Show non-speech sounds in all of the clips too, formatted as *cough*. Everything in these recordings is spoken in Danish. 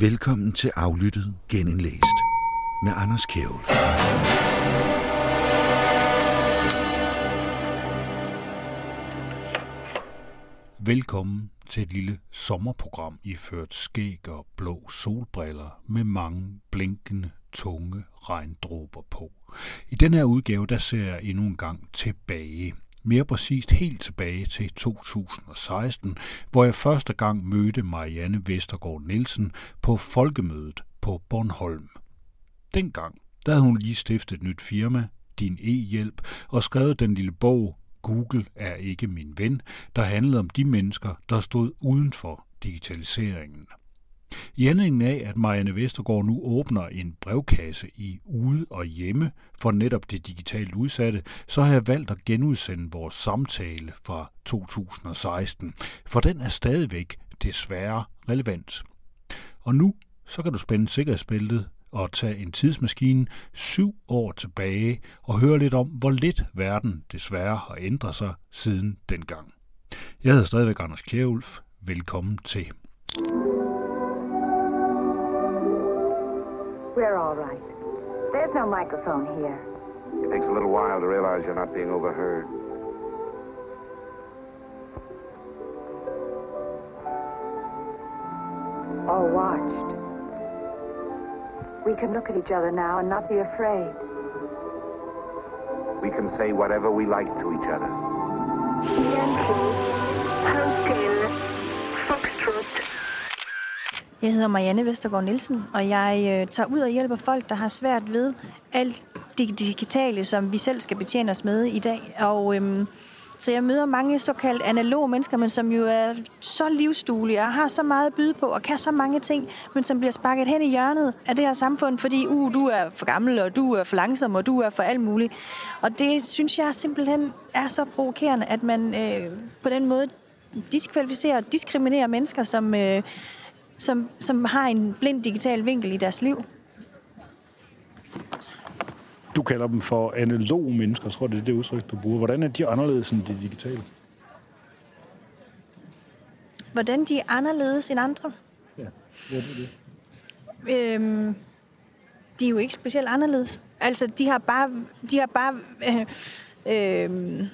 Velkommen til Aflyttet Genindlæst med Anders Kjævel. Velkommen til et lille sommerprogram iført skæg og blå solbriller med mange blinkende, tunge regndråber på. I den her udgave, der ser jeg endnu en gang tilbage. Mere præcist helt tilbage til 2016, hvor jeg første gang mødte Marianne Vestergaard Nielsen på folkemødet på Bornholm. Dengang, der havde hun lige stiftet et nyt firma, Din E-hjælp, og skrevet den lille bog Google er ikke min ven, der handlede om de mennesker, der stod uden for digitaliseringen. I anledning af, at Marianne Vestergaard nu åbner en brevkasse i Ude og Hjemme for netop det digitalt udsatte, så har jeg valgt at genudsende vores samtale fra 2016, for den er stadigvæk desværre relevant. Og nu så kan du spænde sikkerhedsbæltet og tage en tidsmaskine syv år tilbage og høre lidt om, hvor lidt verden desværre har ændret sig siden dengang. Jeg hedder stadigvæk Anders Kjærulf. Velkommen til. All right. There's no microphone here. It takes a little while to realize you're not being overheard. Or watched. We can look at each other now and not be afraid. We can say whatever we like to each other. Jeg hedder Marianne Vestergaard Nielsen, og jeg øh, tager ud og hjælper folk, der har svært ved alt det digitale, som vi selv skal betjene os med i dag. Og øhm, så jeg møder mange såkaldt analoge mennesker, men som jo er så livsduelige og har så meget at byde på og kan så mange ting, men som bliver sparket hen i hjørnet af det her samfund, fordi uh, du er for gammel, og du er for langsom, og du er for alt muligt. Og det synes jeg simpelthen er så provokerende, at man øh, på den måde diskvalificerer og diskriminerer mennesker, som, øh, som, som har en blind digital vinkel i deres liv. Du kalder dem for analoge mennesker, jeg tror det er det udtryk, du bruger. Hvordan er de anderledes end de digitale? Hvordan de er anderledes end andre? Ja, det er det. Øhm, de er jo ikke specielt anderledes. Altså, de har bare... De har bare øh, øh,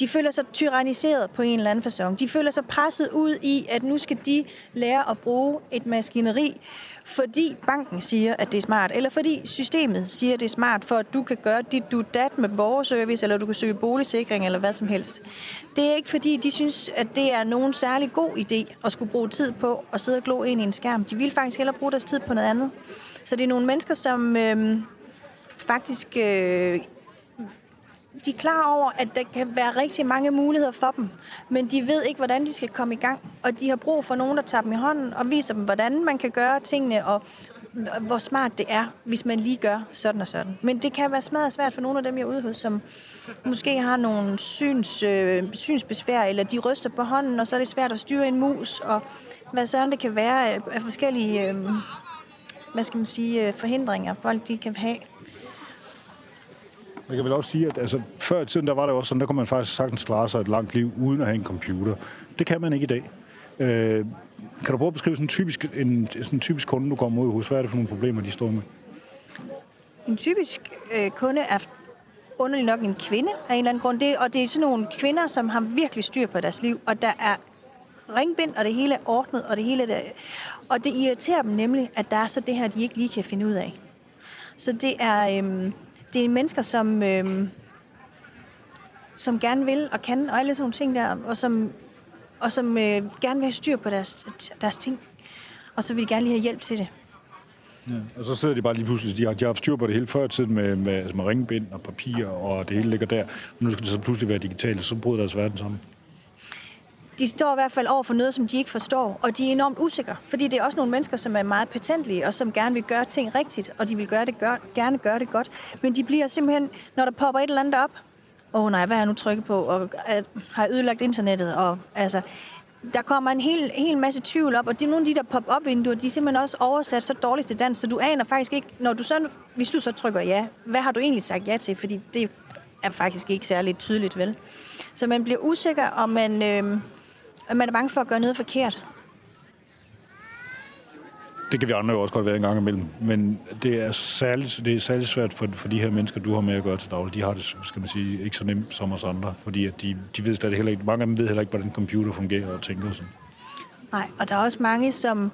de føler sig tyranniseret på en eller anden façon. De føler sig presset ud i, at nu skal de lære at bruge et maskineri, fordi banken siger, at det er smart, eller fordi systemet siger, at det er smart, for at du kan gøre dit du dat med borgerservice, eller du kan søge boligsikring, eller hvad som helst. Det er ikke fordi, de synes, at det er nogen særlig god idé at skulle bruge tid på at sidde og glo ind i en skærm. De vil faktisk hellere bruge deres tid på noget andet. Så det er nogle mennesker, som øh, faktisk øh, de er klar over, at der kan være rigtig mange muligheder for dem, men de ved ikke, hvordan de skal komme i gang. Og de har brug for nogen, der tager dem i hånden og viser dem, hvordan man kan gøre tingene, og hvor smart det er, hvis man lige gør sådan og sådan. Men det kan være smadret svært for nogle af dem, jeg ude hos, som måske har nogle syns, øh, synsbesvær, eller de ryster på hånden, og så er det svært at styre en mus, og hvad sådan det kan være af, forskellige øh, hvad skal man sige, øh, forhindringer, folk de kan have. Jeg kan vel også sige, at altså, før i tiden, der var det også sådan, der kunne man faktisk sagtens klare sig et langt liv uden at have en computer. Det kan man ikke i dag. Øh, kan du prøve at beskrive sådan en typisk, en, sådan en typisk kunde, du kommer ud hos? Hvad er det for nogle problemer, de står med? En typisk øh, kunde er underlig nok en kvinde af en eller anden grund. Det, og det er sådan nogle kvinder, som har virkelig styr på deres liv, og der er ringbind, og det hele er ordnet, og det hele er... Og det irriterer dem nemlig, at der er så det her, de ikke lige kan finde ud af. Så det er... Øh, det er mennesker, som, øh, som gerne vil og kan, og alle sådan nogle ting der, og som, og som øh, gerne vil have styr på deres, deres ting. Og så vil de gerne lige have hjælp til det. Ja. Og så sidder de bare lige pludselig, de har, de har haft styr på det hele før tiden med, med, altså med ringbind og papir, og det hele ligger der. Men nu skal det så pludselig være digitalt, så bryder deres verden sammen. De står i hvert fald over for noget, som de ikke forstår, og de er enormt usikre. Fordi det er også nogle mennesker, som er meget patentlige, og som gerne vil gøre ting rigtigt, og de vil gøre det gør, gerne gøre det godt. Men de bliver simpelthen, når der popper et eller andet op, åh oh, nej, hvad har jeg nu trykket på, og at, har jeg ødelagt internettet, og altså, der kommer en hel, hel masse tvivl op, og de, nogle af de der pop-up vinduer, de er simpelthen også oversat så dårligt til dansk, så du aner faktisk ikke, når du så, hvis du så trykker ja, hvad har du egentlig sagt ja til, fordi det er faktisk ikke særlig tydeligt, vel? Så man bliver usikker, og man, øh, man er bange for at gøre noget forkert. det kan vi andre jo også godt være en gang imellem. Men det er særligt, det er særligt svært for, for de her mennesker, du har med at gøre til daglig. De har det, skal man sige, ikke så nemt som os andre. Fordi at de, de ved slet heller ikke, mange af dem ved heller ikke, hvordan computer fungerer og tænker sådan. Nej, og der er også mange, som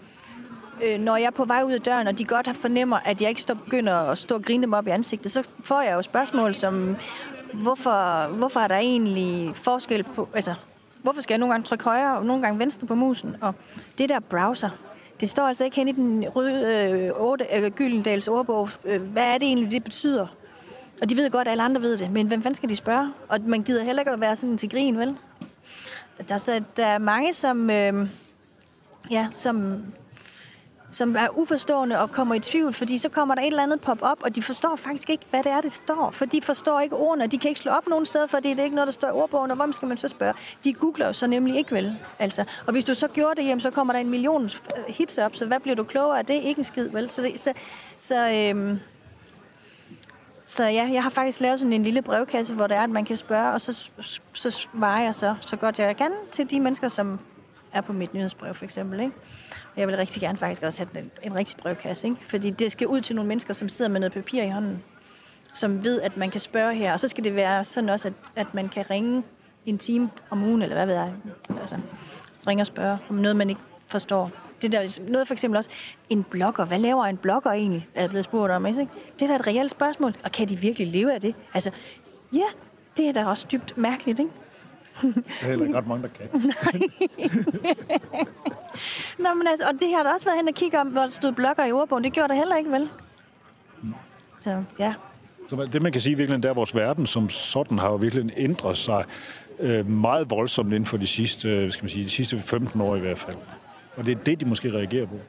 øh, når jeg er på vej ud af døren, og de godt har fornemmer, at jeg ikke står, begynder at stå og grine dem op i ansigtet, så får jeg jo spørgsmål som, hvorfor, hvorfor er der egentlig forskel på, altså, hvorfor skal jeg nogle gange trykke højre og nogle gange venstre på musen? Og det der browser, det står altså ikke hen i den røde øh, 8, øh, Gyldendals ordbog. Øh, hvad er det egentlig, det betyder? Og de ved godt, at alle andre ved det, men hvem fanden skal de spørge? Og man gider heller ikke at være sådan til grin, vel? Der, så, der er mange, som, øh, ja, som som er uforstående og kommer i tvivl, fordi så kommer der et eller andet pop op, og de forstår faktisk ikke, hvad det er, det står. For de forstår ikke ordene, og de kan ikke slå op nogen steder, fordi det er ikke noget, der står i ordbogen, og hvem skal man så spørge? De googler jo så nemlig ikke vel. Altså, og hvis du så gjorde det, jamen, så kommer der en million øh, hits op, så hvad bliver du klogere af det? Ikke en skid, vel? Så, så, så øhm, så ja, jeg har faktisk lavet sådan en lille brevkasse, hvor det er, at man kan spørge, og så, så svarer jeg så, så godt jeg kan til de mennesker, som er på mit nyhedsbrev for eksempel. Ikke? Jeg vil rigtig gerne faktisk også have en, en rigtig brevkasse, ikke? fordi det skal ud til nogle mennesker, som sidder med noget papir i hånden, som ved, at man kan spørge her. Og så skal det være sådan også, at, at man kan ringe en time om ugen, eller hvad ved jeg. Altså, ringe og spørge om noget, man ikke forstår. Det der, noget for eksempel også, en blogger, hvad laver en blogger egentlig, er blevet spurgt om. Ikke? Det er da et reelt spørgsmål, og kan de virkelig leve af det? Altså, ja, det er da også dybt mærkeligt, ikke? Det er heller ikke ret mange, der kan. *laughs* Nej. Nå, men altså, og det har der også været hen og kigge om, hvor der stod blogger i ordbogen. Det gjorde der heller ikke, vel? Så, ja. Så det, man kan sige virkelig, det er, at vores verden som sådan har jo virkelig ændret sig øh, meget voldsomt inden for de sidste, øh, skal man sige, de sidste 15 år i hvert fald. Og det er det, de måske reagerer på.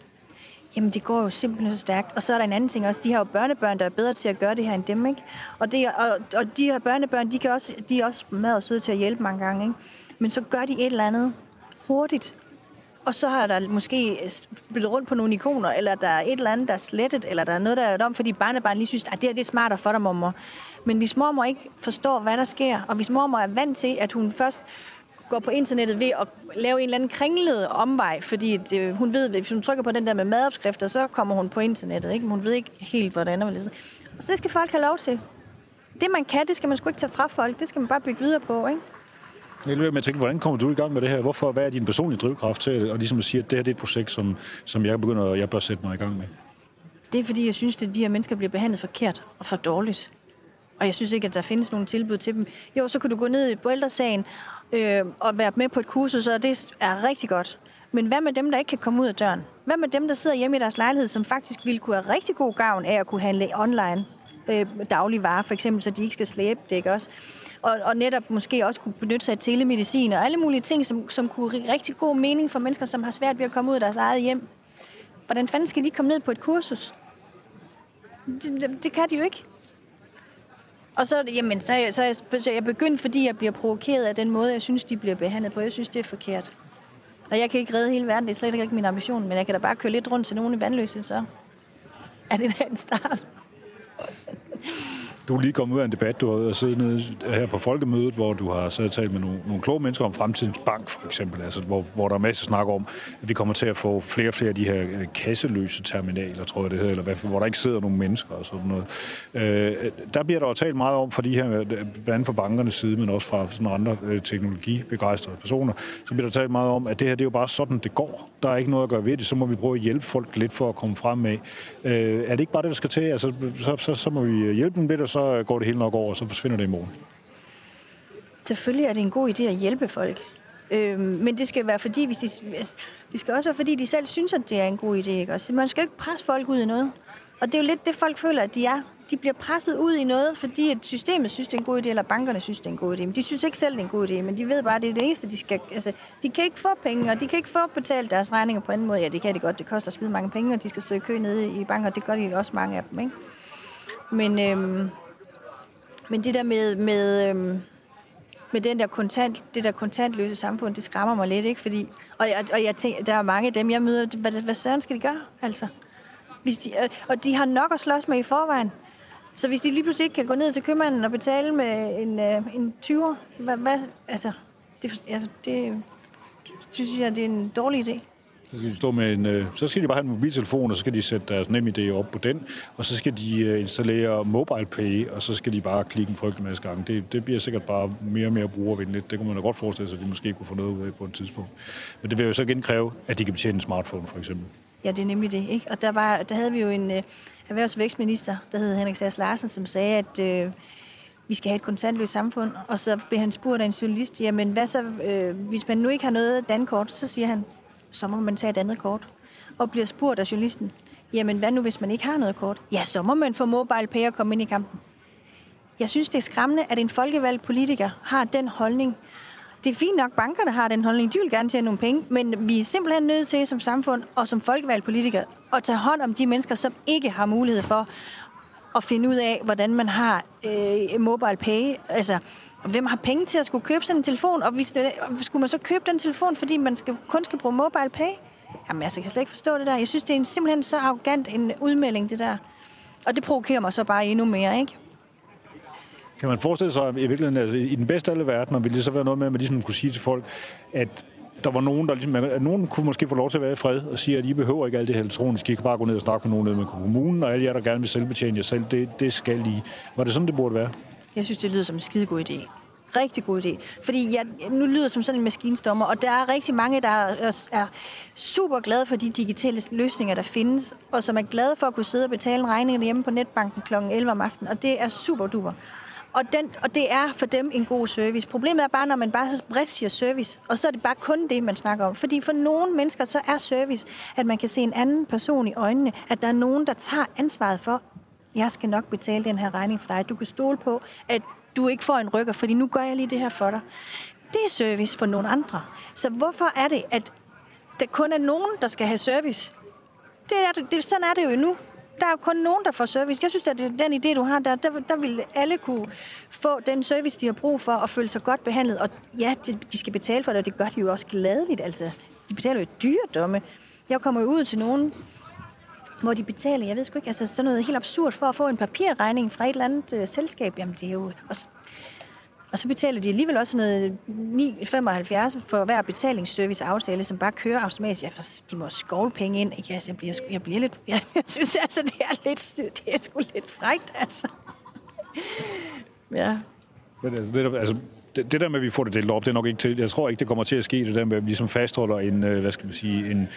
Jamen, det går jo simpelthen så stærkt. Og så er der en anden ting også. De har jo børnebørn, der er bedre til at gøre det her end dem, ikke? Og, det, og, og de her børnebørn, de, kan også, de er også meget og søde til at hjælpe mange gange, ikke? Men så gør de et eller andet hurtigt. Og så har der måske spillet rundt på nogle ikoner, eller der er et eller andet, der er slettet, eller der er noget, der er om, fordi barnebarn lige synes, at det, her, det er smartere for dig, mormor. Men hvis mormor ikke forstår, hvad der sker, og hvis mormor er vant til, at hun først går på internettet ved at lave en eller anden kringlet omvej, fordi det, hun ved, hvis hun trykker på den der med madopskrifter, så kommer hun på internettet. Ikke? Men hun ved ikke helt, hvordan og Så det skal folk have lov til. Det, man kan, det skal man sgu ikke tage fra folk. Det skal man bare bygge videre på, ikke? Jeg vil med at tænke, hvordan kommer du i gang med det her? Hvorfor, hvad er din personlige drivkraft til at ligesom at sige, at det her det er et projekt, som, som jeg begynder, jeg bør sætte mig i gang med? Det er fordi, jeg synes, at de her mennesker bliver behandlet forkert og for dårligt. Og jeg synes ikke, at der findes nogen tilbud til dem. Jo, så kan du gå ned på ældresagen øh, og være med på et kursus, og det er rigtig godt. Men hvad med dem, der ikke kan komme ud af døren? Hvad med dem, der sidder hjemme i deres lejlighed, som faktisk ville kunne have rigtig god gavn af at kunne handle online øh, dagligvarer, for eksempel, så de ikke skal slæbe det, ikke også? Og, og netop måske også kunne benytte sig af telemedicin og alle mulige ting, som, som kunne rigtig god mening for mennesker, som har svært ved at komme ud af deres eget hjem. Hvordan fanden skal de komme ned på et kursus? Det, det, det kan de jo ikke. Og så, jamen, så, er, så, så jeg begyndt, fordi jeg bliver provokeret af den måde, jeg synes, de bliver behandlet på. Jeg synes, det er forkert. Og jeg kan ikke redde hele verden, det er slet ikke min ambition, men jeg kan da bare køre lidt rundt til nogle vandløse, så er det da en start. Du er lige kommet ud af en debat, du har siddet nede her på folkemødet, hvor du har siddet og talt med nogle, nogle kloge mennesker om fremtidens bank, for eksempel, altså, hvor, hvor der er masser snak om, at vi kommer til at få flere og flere af de her øh, kasseløse terminaler, tror jeg det hedder, eller hvad, hvor der ikke sidder nogen mennesker og sådan noget. Øh, der bliver der jo talt meget om, for de her, øh, blandt andet fra bankernes side, men også fra sådan andre øh, teknologibegejstrede personer, så bliver der talt meget om, at det her det er jo bare sådan, det går. Der er ikke noget at gøre ved det, så må vi prøve at hjælpe folk lidt for at komme frem med. Øh, er det ikke bare det, der skal til? Altså, så, så, så må vi hjælpe dem lidt, og så så øh, går det hele nok over, og så forsvinder det i morgen. Selvfølgelig er det en god idé at hjælpe folk. Øh, men det skal være fordi, hvis de, altså, det skal også være fordi, de selv synes, at det er en god idé. Ikke? Altså, man skal ikke presse folk ud i noget. Og det er jo lidt det, folk føler, at de er. De bliver presset ud i noget, fordi at systemet synes, det er en god idé, eller bankerne synes, det er en god idé. Men de synes ikke selv, det er en god idé, men de ved bare, at det er det eneste, de skal... Altså, de kan ikke få penge, og de kan ikke få betalt deres regninger på anden måde. Ja, det kan de godt. Det koster skide mange penge, og de skal stå i kø nede i banker. Det gør de også mange af dem, ikke? Men, øhm, men det der med, med, øhm, med den der kontant, det der kontantløse samfund, det skræmmer mig lidt, ikke? Fordi, og, jeg, og jeg tænker, der er mange af dem, jeg møder, hvad, hvad søren skal de gøre, altså? Hvis de, øh, og de har nok at slås med i forvejen. Så hvis de lige pludselig ikke kan gå ned til købmanden og betale med en, øh, en 20'er, hvad, hvad, altså, det, ja, det synes jeg, det er en dårlig idé. Så skal de stå med en, øh, så skal de bare have en mobiltelefon, og så skal de sætte deres NemID op på den, og så skal de øh, installere MobilePay, og så skal de bare klikke en frygtelig masse gange. Det, det bliver sikkert bare mere og mere brugervenligt. Det kunne man da godt forestille sig, at de måske kunne få noget ud af på et tidspunkt. Men det vil jo så igen kræve, at de kan betjene en smartphone, for eksempel. Ja, det er nemlig det. Ikke? Og der, var, der havde vi jo en øh, erhvervs- og vækstminister, der hed Henrik Sass Larsen, som sagde, at øh, vi skal have et kontantløst samfund. Og så blev han spurgt af en journalist, jamen hvad så, øh, hvis man nu ikke har noget dankort, så siger han, så må man tage et andet kort. Og bliver spurgt af journalisten, jamen hvad nu, hvis man ikke har noget kort? Ja, så må man få mobile pay at komme ind i kampen. Jeg synes, det er skræmmende, at en folkevalgt politiker har den holdning. Det er fint nok, bankerne har den holdning. De vil gerne tjene nogle penge, men vi er simpelthen nødt til som samfund og som folkevalgt politiker at tage hånd om de mennesker, som ikke har mulighed for at finde ud af, hvordan man har øh, mobile pay. Altså, hvem har penge til at skulle købe sådan en telefon? Og hvis det, skulle man så købe den telefon, fordi man skal, kun skal bruge mobile pay? Jamen, altså, jeg kan slet ikke forstå det der. Jeg synes, det er en, simpelthen så arrogant en udmelding, det der. Og det provokerer mig så bare endnu mere, ikke? Kan man forestille sig, at i virkeligheden, altså, i den bedste af alle verdener, ville det så være noget med, at man ligesom kunne sige til folk, at der var nogen, der ligesom, at nogen kunne måske få lov til at være i fred og sige, at I behøver ikke alt det her elektroniske. I kan bare gå ned og snakke med nogen nede med kommunen, og alle jer, der gerne vil selvbetjene jer selv, det, det skal I. Var det sådan, det burde være? Jeg synes, det lyder som en skidegod idé. Rigtig god idé. Fordi jeg, nu lyder som sådan en maskinstommer, og der er rigtig mange, der er, er super glade for de digitale løsninger, der findes, og som er glade for at kunne sidde og betale regninger hjemme på netbanken kl. 11 om aftenen, og det er super duper. Og, den, og det er for dem en god service. Problemet er bare, når man bare så bredt siger service, og så er det bare kun det, man snakker om. Fordi for nogle mennesker, så er service, at man kan se en anden person i øjnene, at der er nogen, der tager ansvaret for, jeg skal nok betale den her regning for dig. Du kan stole på, at du ikke får en rykker, fordi nu gør jeg lige det her for dig. Det er service for nogle andre. Så hvorfor er det, at der kun er nogen, der skal have service? Det er, det, sådan er det jo nu der er jo kun nogen, der får service. Jeg synes, at den idé, du har der, der, der vil alle kunne få den service, de har brug for, og føle sig godt behandlet. Og ja, de, de skal betale for det, og det gør de jo også gladeligt. Altså, de betaler jo dyre domme. Jeg kommer jo ud til nogen, hvor de betaler, jeg ved sgu ikke, altså sådan noget helt absurd for at få en papirregning fra et eller andet øh, selskab. Jamen, det er jo... Også, og så betaler de alligevel også noget 9,75 for hver betalingsservice-aftale, som bare kører automatisk. Ja, de må skovle penge ind. Ikke? Altså, jeg, bliver, jeg bliver lidt... Jeg, *laughs* jeg synes altså, det er lidt... Det er sgu lidt frægt, altså. Ja. Men altså, det, der, altså, det, det der med, at vi får det delt op, det er nok ikke til. Jeg tror ikke, det kommer til at ske, det der med, at vi ligesom fastholder en, øh, hvad skal man sige, en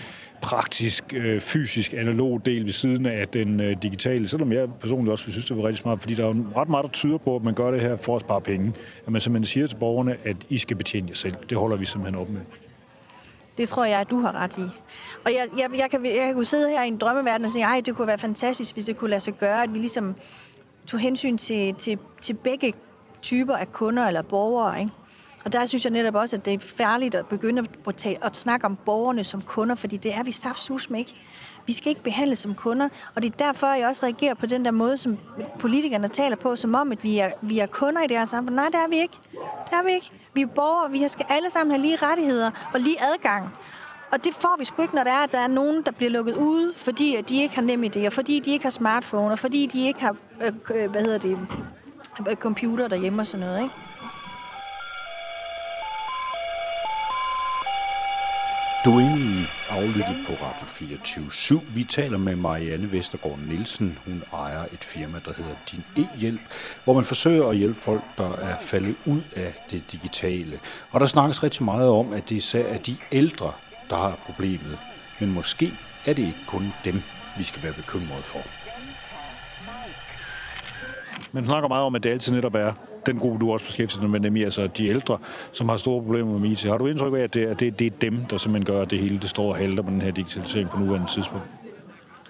praktisk, øh, fysisk, analog del ved siden af den øh, digitale. Selvom jeg personligt også synes, det var rigtig smart, fordi der er jo ret meget, der tyder på, at man gør det her for at spare penge. At man simpelthen siger til borgerne, at I skal betjene jer selv. Det holder vi simpelthen op med. Det tror jeg, at du har ret i. Og jeg, jeg, jeg, kan, jeg kan sidde her i en drømmeverden og sige, at det kunne være fantastisk, hvis det kunne lade sig gøre, at vi ligesom tog hensyn til, til, til begge typer af kunder eller borgere. Ikke? Og der synes jeg netop også, at det er færdigt at begynde at, tale, at snakke om borgerne som kunder, fordi det er vi saftsus med ikke. Vi skal ikke behandles som kunder, og det er derfor, jeg også reagerer på den der måde, som politikerne taler på, som om, at vi er, vi er kunder i det her samfund. Nej, det er vi ikke. Det er vi ikke. Vi er borgere, vi skal alle sammen have lige rettigheder og lige adgang. Og det får vi sgu ikke, når der er, at der er nogen, der bliver lukket ude, fordi de ikke har nem idéer, fordi de ikke har smartphone, og fordi de ikke har, øh, øh hvad hedder det, øh, computer derhjemme og sådan noget, ikke? Du er inde i aflyttet på Radio 24 Vi taler med Marianne Vestergaard Nielsen. Hun ejer et firma, der hedder Din E-hjælp, hvor man forsøger at hjælpe folk, der er faldet ud af det digitale. Og der snakkes rigtig meget om, at det især er de ældre, der har problemet. Men måske er det ikke kun dem, vi skal være bekymrede for. Man snakker meget om, at det altid netop er den gruppe, du også beskæftiger dig med, nemlig altså de ældre, som har store problemer med IT. Har du indtryk af, at det, at det, det er dem, der simpelthen gør, at det hele det står og halter med den her digitalisering på nuværende tidspunkt?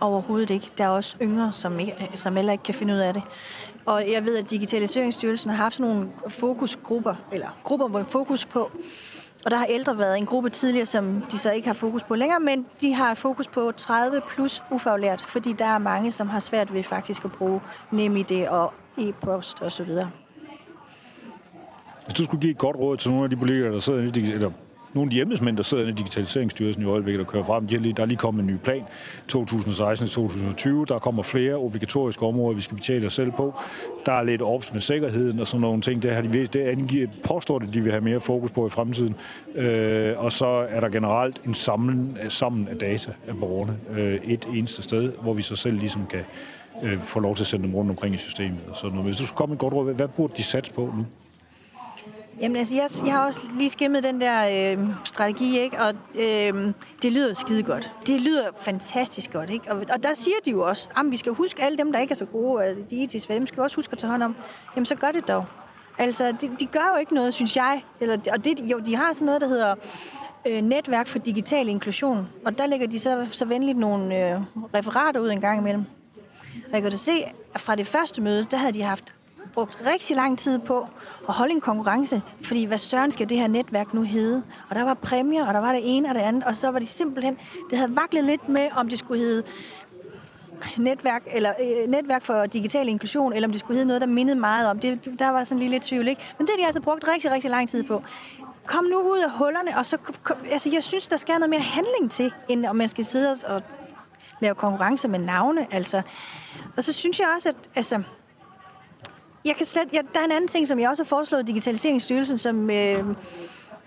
Overhovedet ikke. Der er også yngre, som, ikke, som heller ikke kan finde ud af det. Og jeg ved, at Digitaliseringsstyrelsen har haft nogle fokusgrupper, eller grupper, hvor fokus på, og der har ældre været en gruppe tidligere, som de så ikke har fokus på længere, men de har fokus på 30 plus ufaglært, fordi der er mange, som har svært ved faktisk at bruge NemID og e-post osv. Hvis du skulle give et godt råd til nogle af de politikere, der sidder i eller nogle af de embedsmænd, der sidder i Digitaliseringsstyrelsen i øjeblikket, og kører frem, de lige, der er lige kommet en ny plan 2016-2020. Der kommer flere obligatoriske områder, vi skal betale os selv på. Der er lidt ops med sikkerheden og sådan nogle ting. Det, har de, det angiver, påstår det, de vil have mere fokus på i fremtiden. Øh, og så er der generelt en samlen, sammen af data af borgerne øh, et eneste sted, hvor vi så selv ligesom kan øh, få lov til at sende dem rundt omkring i systemet. Og sådan noget. Hvis du skulle komme et godt råd, hvad burde de satse på nu? Jamen altså, jeg, jeg har også lige skimmet den der øh, strategi, ikke? og øh, det lyder skide godt. Det lyder fantastisk godt, ikke? Og, og der siger de jo også, at vi skal huske alle dem, der ikke er så gode, altså, de it dem skal vi også huske at tage hånd om. Jamen, så gør det dog. Altså, de, de gør jo ikke noget, synes jeg. Eller, og det, jo, de har sådan noget, der hedder øh, Netværk for Digital Inklusion, og der lægger de så, så venligt nogle øh, referater ud en gang imellem. Og jeg kan da se, at fra det første møde, der havde de haft brugt rigtig lang tid på at holde en konkurrence, fordi hvad søren skal det her netværk nu hedde? Og der var præmier, og der var det ene og det andet, og så var de simpelthen, det havde vaklet lidt med, om det skulle hedde netværk, eller, øh, netværk for digital inklusion, eller om det skulle hedde noget, der mindede meget om. Det, der var sådan lige lidt tvivl, ikke? Men det har de altså brugt rigtig, rigtig lang tid på. Kom nu ud af hullerne, og så... Kom, altså, jeg synes, der skal noget mere handling til, end om man skal sidde og lave konkurrence med navne, altså. Og så synes jeg også, at altså, jeg kan slet, ja, der er en anden ting, som jeg også har foreslået Digitaliseringsstyrelsen, som... Øh,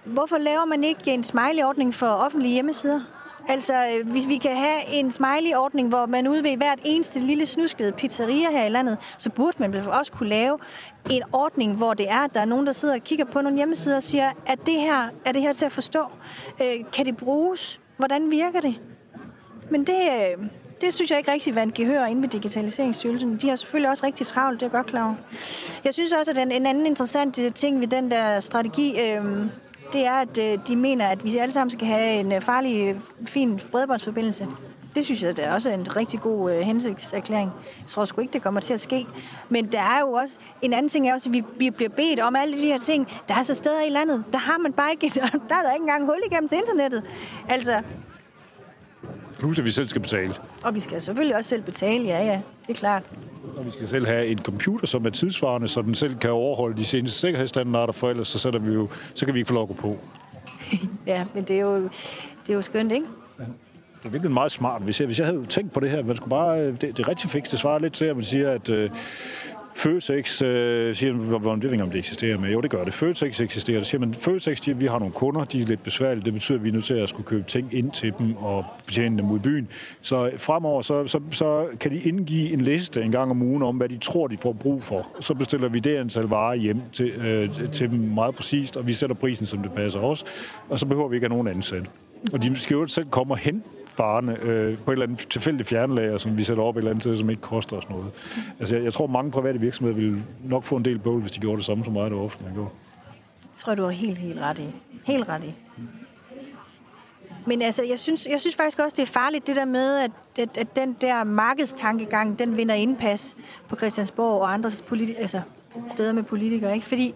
hvorfor laver man ikke en smiley-ordning for offentlige hjemmesider? Altså, øh, hvis vi kan have en smiley-ordning, hvor man ude ved hvert eneste lille snuskede pizzeria her i landet, så burde man også kunne lave en ordning, hvor det er, at der er nogen, der sidder og kigger på nogle hjemmesider og siger, at det her, er det her til at forstå? Øh, kan det bruges? Hvordan virker det? Men det, øh, det synes jeg ikke rigtig vandt gehør inde ved Digitaliseringsstyrelsen. De har selvfølgelig også rigtig travlt, det er godt klar Jeg synes også, at en, en anden interessant øh, ting ved den der strategi, øh, det er, at øh, de mener, at vi alle sammen skal have en øh, farlig, øh, fin bredbåndsforbindelse. Det synes jeg det er også en rigtig god øh, hensigtserklæring. Jeg tror sgu ikke, det kommer til at ske. Men der er jo også, en anden ting er også, at vi, vi bliver bedt om alle de her ting. Der er så steder i landet, der har man bare ikke, *laughs* der, der er der ikke engang hul igennem til internettet. Altså, Plus at vi selv skal betale. Og vi skal selvfølgelig også selv betale, ja ja, det er klart. Og vi skal selv have en computer, som er tidsvarende, så den selv kan overholde de seneste sikkerhedsstandarder, for ellers så, sætter vi jo, så kan vi ikke få lov at gå på. *laughs* ja, men det er jo, det er jo skønt, ikke? Ja. Det er virkelig meget smart. Hvis jeg, hvis jeg havde tænkt på det her, man skulle bare, det, det er rigtig fikst. Det svarer lidt til, at man siger, at øh, Føtex øh, siger, hvor det ikke om det eksisterer, men jo, det gør det. Føtex eksisterer. Det siger man, Føtex, de, vi har nogle kunder, de er lidt besværlige. Det betyder, at vi er nødt til at skulle købe ting ind til dem og betjene dem ud i byen. Så fremover, så, så, så kan de indgive en liste en gang om ugen om, hvad de tror, de får brug for. Så bestiller vi det antal varer hjem til, øh, til dem meget præcist, og vi sætter prisen, som det passer os. Og så behøver vi ikke have nogen ansat. Og de skal jo selv komme og hente farne øh, på et eller andet tilfældigt fjernlager, som vi sætter op et eller andet sted, som ikke koster os noget. Altså, jeg, jeg tror, mange private virksomheder vil nok få en del bøvl, hvis de gjorde det samme som mig, det ofte gjorde. Det tror du har helt, helt ret i. Helt ret i. Men altså, jeg synes, jeg synes faktisk også, det er farligt, det der med, at, at, at den der markedstankegang, den vinder indpas på Christiansborg og andre politi- altså, steder med politikere. Ikke? Fordi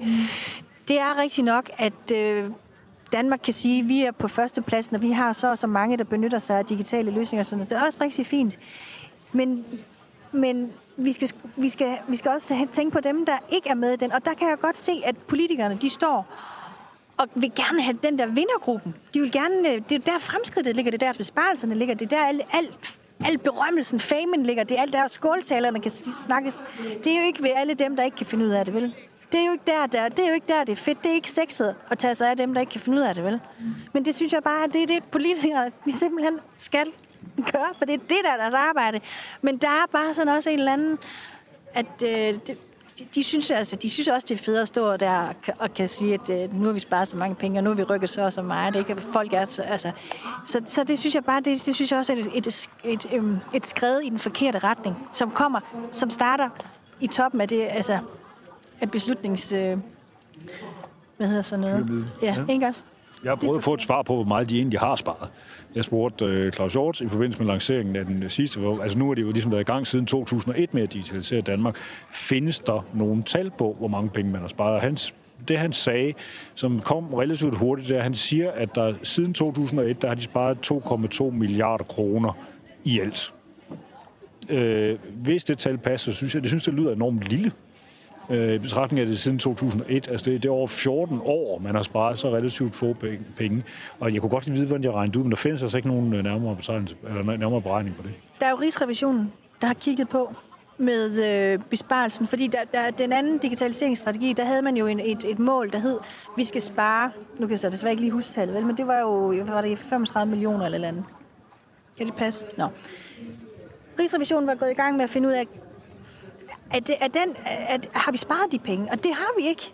det er rigtigt nok, at øh, Danmark kan sige, at vi er på førstepladsen, og vi har så og så mange, der benytter sig af digitale løsninger. Så det er også rigtig fint. Men, men vi, skal, vi, skal, vi skal også tænke på dem, der ikke er med i den. Og der kan jeg godt se, at politikerne de står og vil gerne have den der vindergruppen. De vil gerne, øh, det er der fremskridtet ligger, det der besparelserne ligger, det er der alt, alt alt berømmelsen, famen ligger, det er alt der skåltalerne kan snakkes. Det er jo ikke ved alle dem, der ikke kan finde ud af det, vel? Det er jo ikke der, der, det er jo ikke der, det er fedt. Det er ikke sexet at tage sig af dem, der ikke kan finde ud af det, vel? Men det synes jeg bare, det er det, politikere de simpelthen skal gøre, for det er det, der er deres arbejde. Men der er bare sådan også en eller anden, at øh, det, de, de, synes, altså, de synes også, det er fedt at stå der og kan sige, at øh, nu har vi sparet så mange penge, og nu har vi rykket så og så meget. Det ikke? Folk er, så, altså, så, så det synes jeg bare, det, det synes jeg også er et, et, et, et, et skred i den forkerte retning, som kommer, som starter i toppen af det, altså af beslutnings... Øh, hvad hedder sådan noget? Ja, ja. ikke også? Jeg har prøvet at få et svar på, hvor meget de egentlig har sparet. Jeg spurgte uh, Claus Hjort i forbindelse med lanceringen af den sidste. Altså nu er det jo ligesom været i gang siden 2001 med at digitalisere Danmark. Findes der nogle tal på, hvor mange penge man har sparet? Hans, det han sagde, som kom relativt hurtigt, er, at han siger, at der siden 2001, der har de sparet 2,2 milliarder kroner i alt. Øh, hvis det tal passer, synes jeg, det synes, det lyder enormt lille Øh, I betragtning af det siden 2001, altså det, det er over 14 år, man har sparet så relativt få penge- Og jeg kunne godt vide, hvordan jeg regnede ud, men der findes altså ikke nogen øh, nærmere, eller nærmere beregning på det. Der er jo Rigsrevisionen, der har kigget på med øh, besparelsen, fordi der, der, den anden digitaliseringsstrategi, der havde man jo en, et, et mål, der hed, vi skal spare, nu kan jeg så desværre ikke lige huske tallet, vel, men det var jo var det 35 millioner eller eller andet. Kan det passe? Nå. Rigsrevisionen var gået i gang med at finde ud af, at, det, at den, at, har vi sparet de penge? Og det har vi ikke.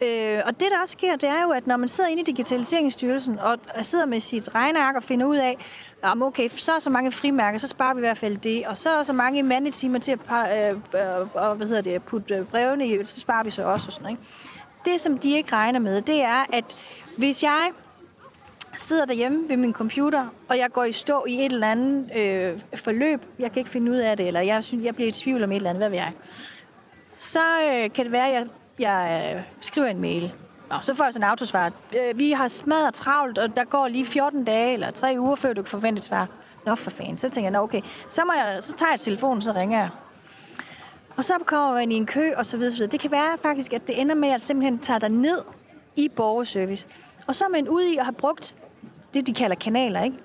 Øh, og det, der også sker, det er jo, at når man sidder inde i Digitaliseringsstyrelsen og sidder med sit regneark og finder ud af, om okay, så er så mange frimærker, så sparer vi i hvert fald det, og så er så mange mandetimer til at par, øh, øh, og, hvad hedder det, putte brevene i, så sparer vi så også og sådan, ikke? Det, som de ikke regner med, det er, at hvis jeg sidder derhjemme ved min computer, og jeg går i stå i et eller andet øh, forløb, jeg kan ikke finde ud af det, eller jeg, synes, jeg bliver i tvivl om et eller andet, hvad ved jeg, så øh, kan det være, at jeg, jeg øh, skriver en mail. Nå, så får jeg sådan en autosvar. Øh, vi har smadret travlt, og der går lige 14 dage eller 3 uger, før du kan forvente et svar. Nå, for fanden. Så tænker jeg, nå okay, så, må jeg, så tager jeg telefonen, så ringer jeg. Og så kommer man i en kø, og så videre, så videre. Det kan være faktisk, at det ender med, at jeg simpelthen tager dig ned i borgerservice. Og så er man ude i at have brugt det, de kalder kanaler, ikke?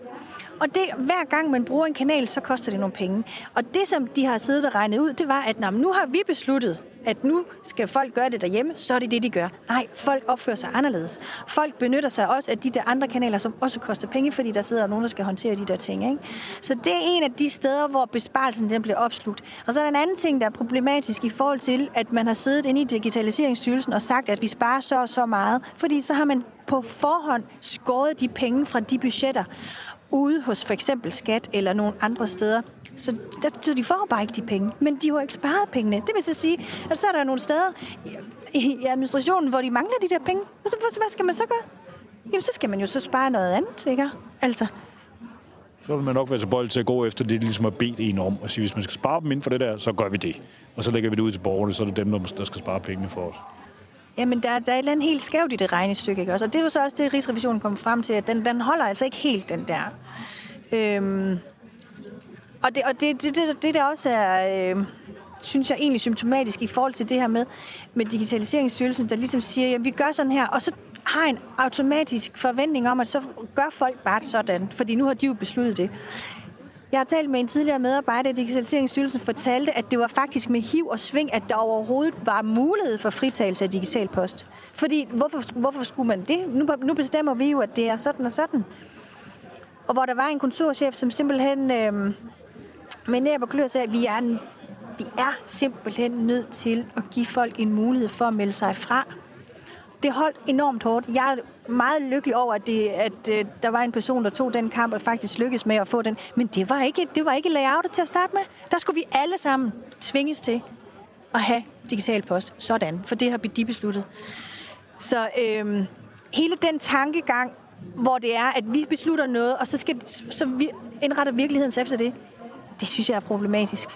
Og det, hver gang man bruger en kanal, så koster det nogle penge. Og det, som de har siddet og regnet ud, det var, at nu har vi besluttet, at nu skal folk gøre det derhjemme, så er det det, de gør. Nej, folk opfører sig anderledes. Folk benytter sig også af de der andre kanaler, som også koster penge, fordi der sidder nogen, der skal håndtere de der ting. Ikke? Så det er en af de steder, hvor besparelsen den bliver opslugt. Og så er der en anden ting, der er problematisk i forhold til, at man har siddet inde i Digitaliseringsstyrelsen og sagt, at vi sparer så og så meget, fordi så har man på forhånd skåret de penge fra de budgetter ude hos for eksempel skat eller nogle andre steder. Så, der, så de får bare ikke de penge. Men de har ikke sparet pengene. Det vil så sige, at så er der nogle steder i, i administrationen, hvor de mangler de der penge. Og så, hvad skal man så gøre? Jamen, så skal man jo så spare noget andet, ikke? Altså, Så vil man nok være så bold til at gå efter det, de ligesom har bedt en om. Og sige, hvis man skal spare dem inden for det der, så gør vi det. Og så lægger vi det ud til borgerne, så er det dem, der skal spare pengene for os. Jamen, der, der er et eller andet helt skævt i det regnestykke, ikke også? Og det er jo så også det, Rigsrevisionen kom frem til, at den, den holder altså ikke helt, den der. Øhm, og det, og det, det, det, det der også er, øh, synes jeg egentlig symptomatisk i forhold til det her med, med Digitaliseringsstyrelsen, der ligesom siger, at vi gør sådan her, og så har en automatisk forventning om, at så gør folk bare sådan, fordi nu har de jo besluttet det. Jeg har talt med en tidligere medarbejder i Digitaliseringsstyrelsen, fortalte, at det var faktisk med hiv og sving, at der overhovedet var mulighed for fritagelse af digital post. Fordi hvorfor, hvorfor skulle man det? Nu, nu bestemmer vi jo, at det er sådan og sådan. Og hvor der var en kontorchef, som simpelthen øh, med næb og klør sagde, at vi er, vi er simpelthen nødt til at give folk en mulighed for at melde sig fra. Det holdt enormt hårdt. Jeg er meget lykkelig over, at, det, at øh, der var en person, der tog den kamp og faktisk lykkedes med at få den. Men det var ikke, det var ikke layoutet til at starte med. Der skulle vi alle sammen tvinges til at have digital post. Sådan, for det har de besluttet. Så øh, hele den tankegang, hvor det er, at vi beslutter noget, og så, skal, så vi indretter virkeligheden sig efter det, det synes jeg er problematisk.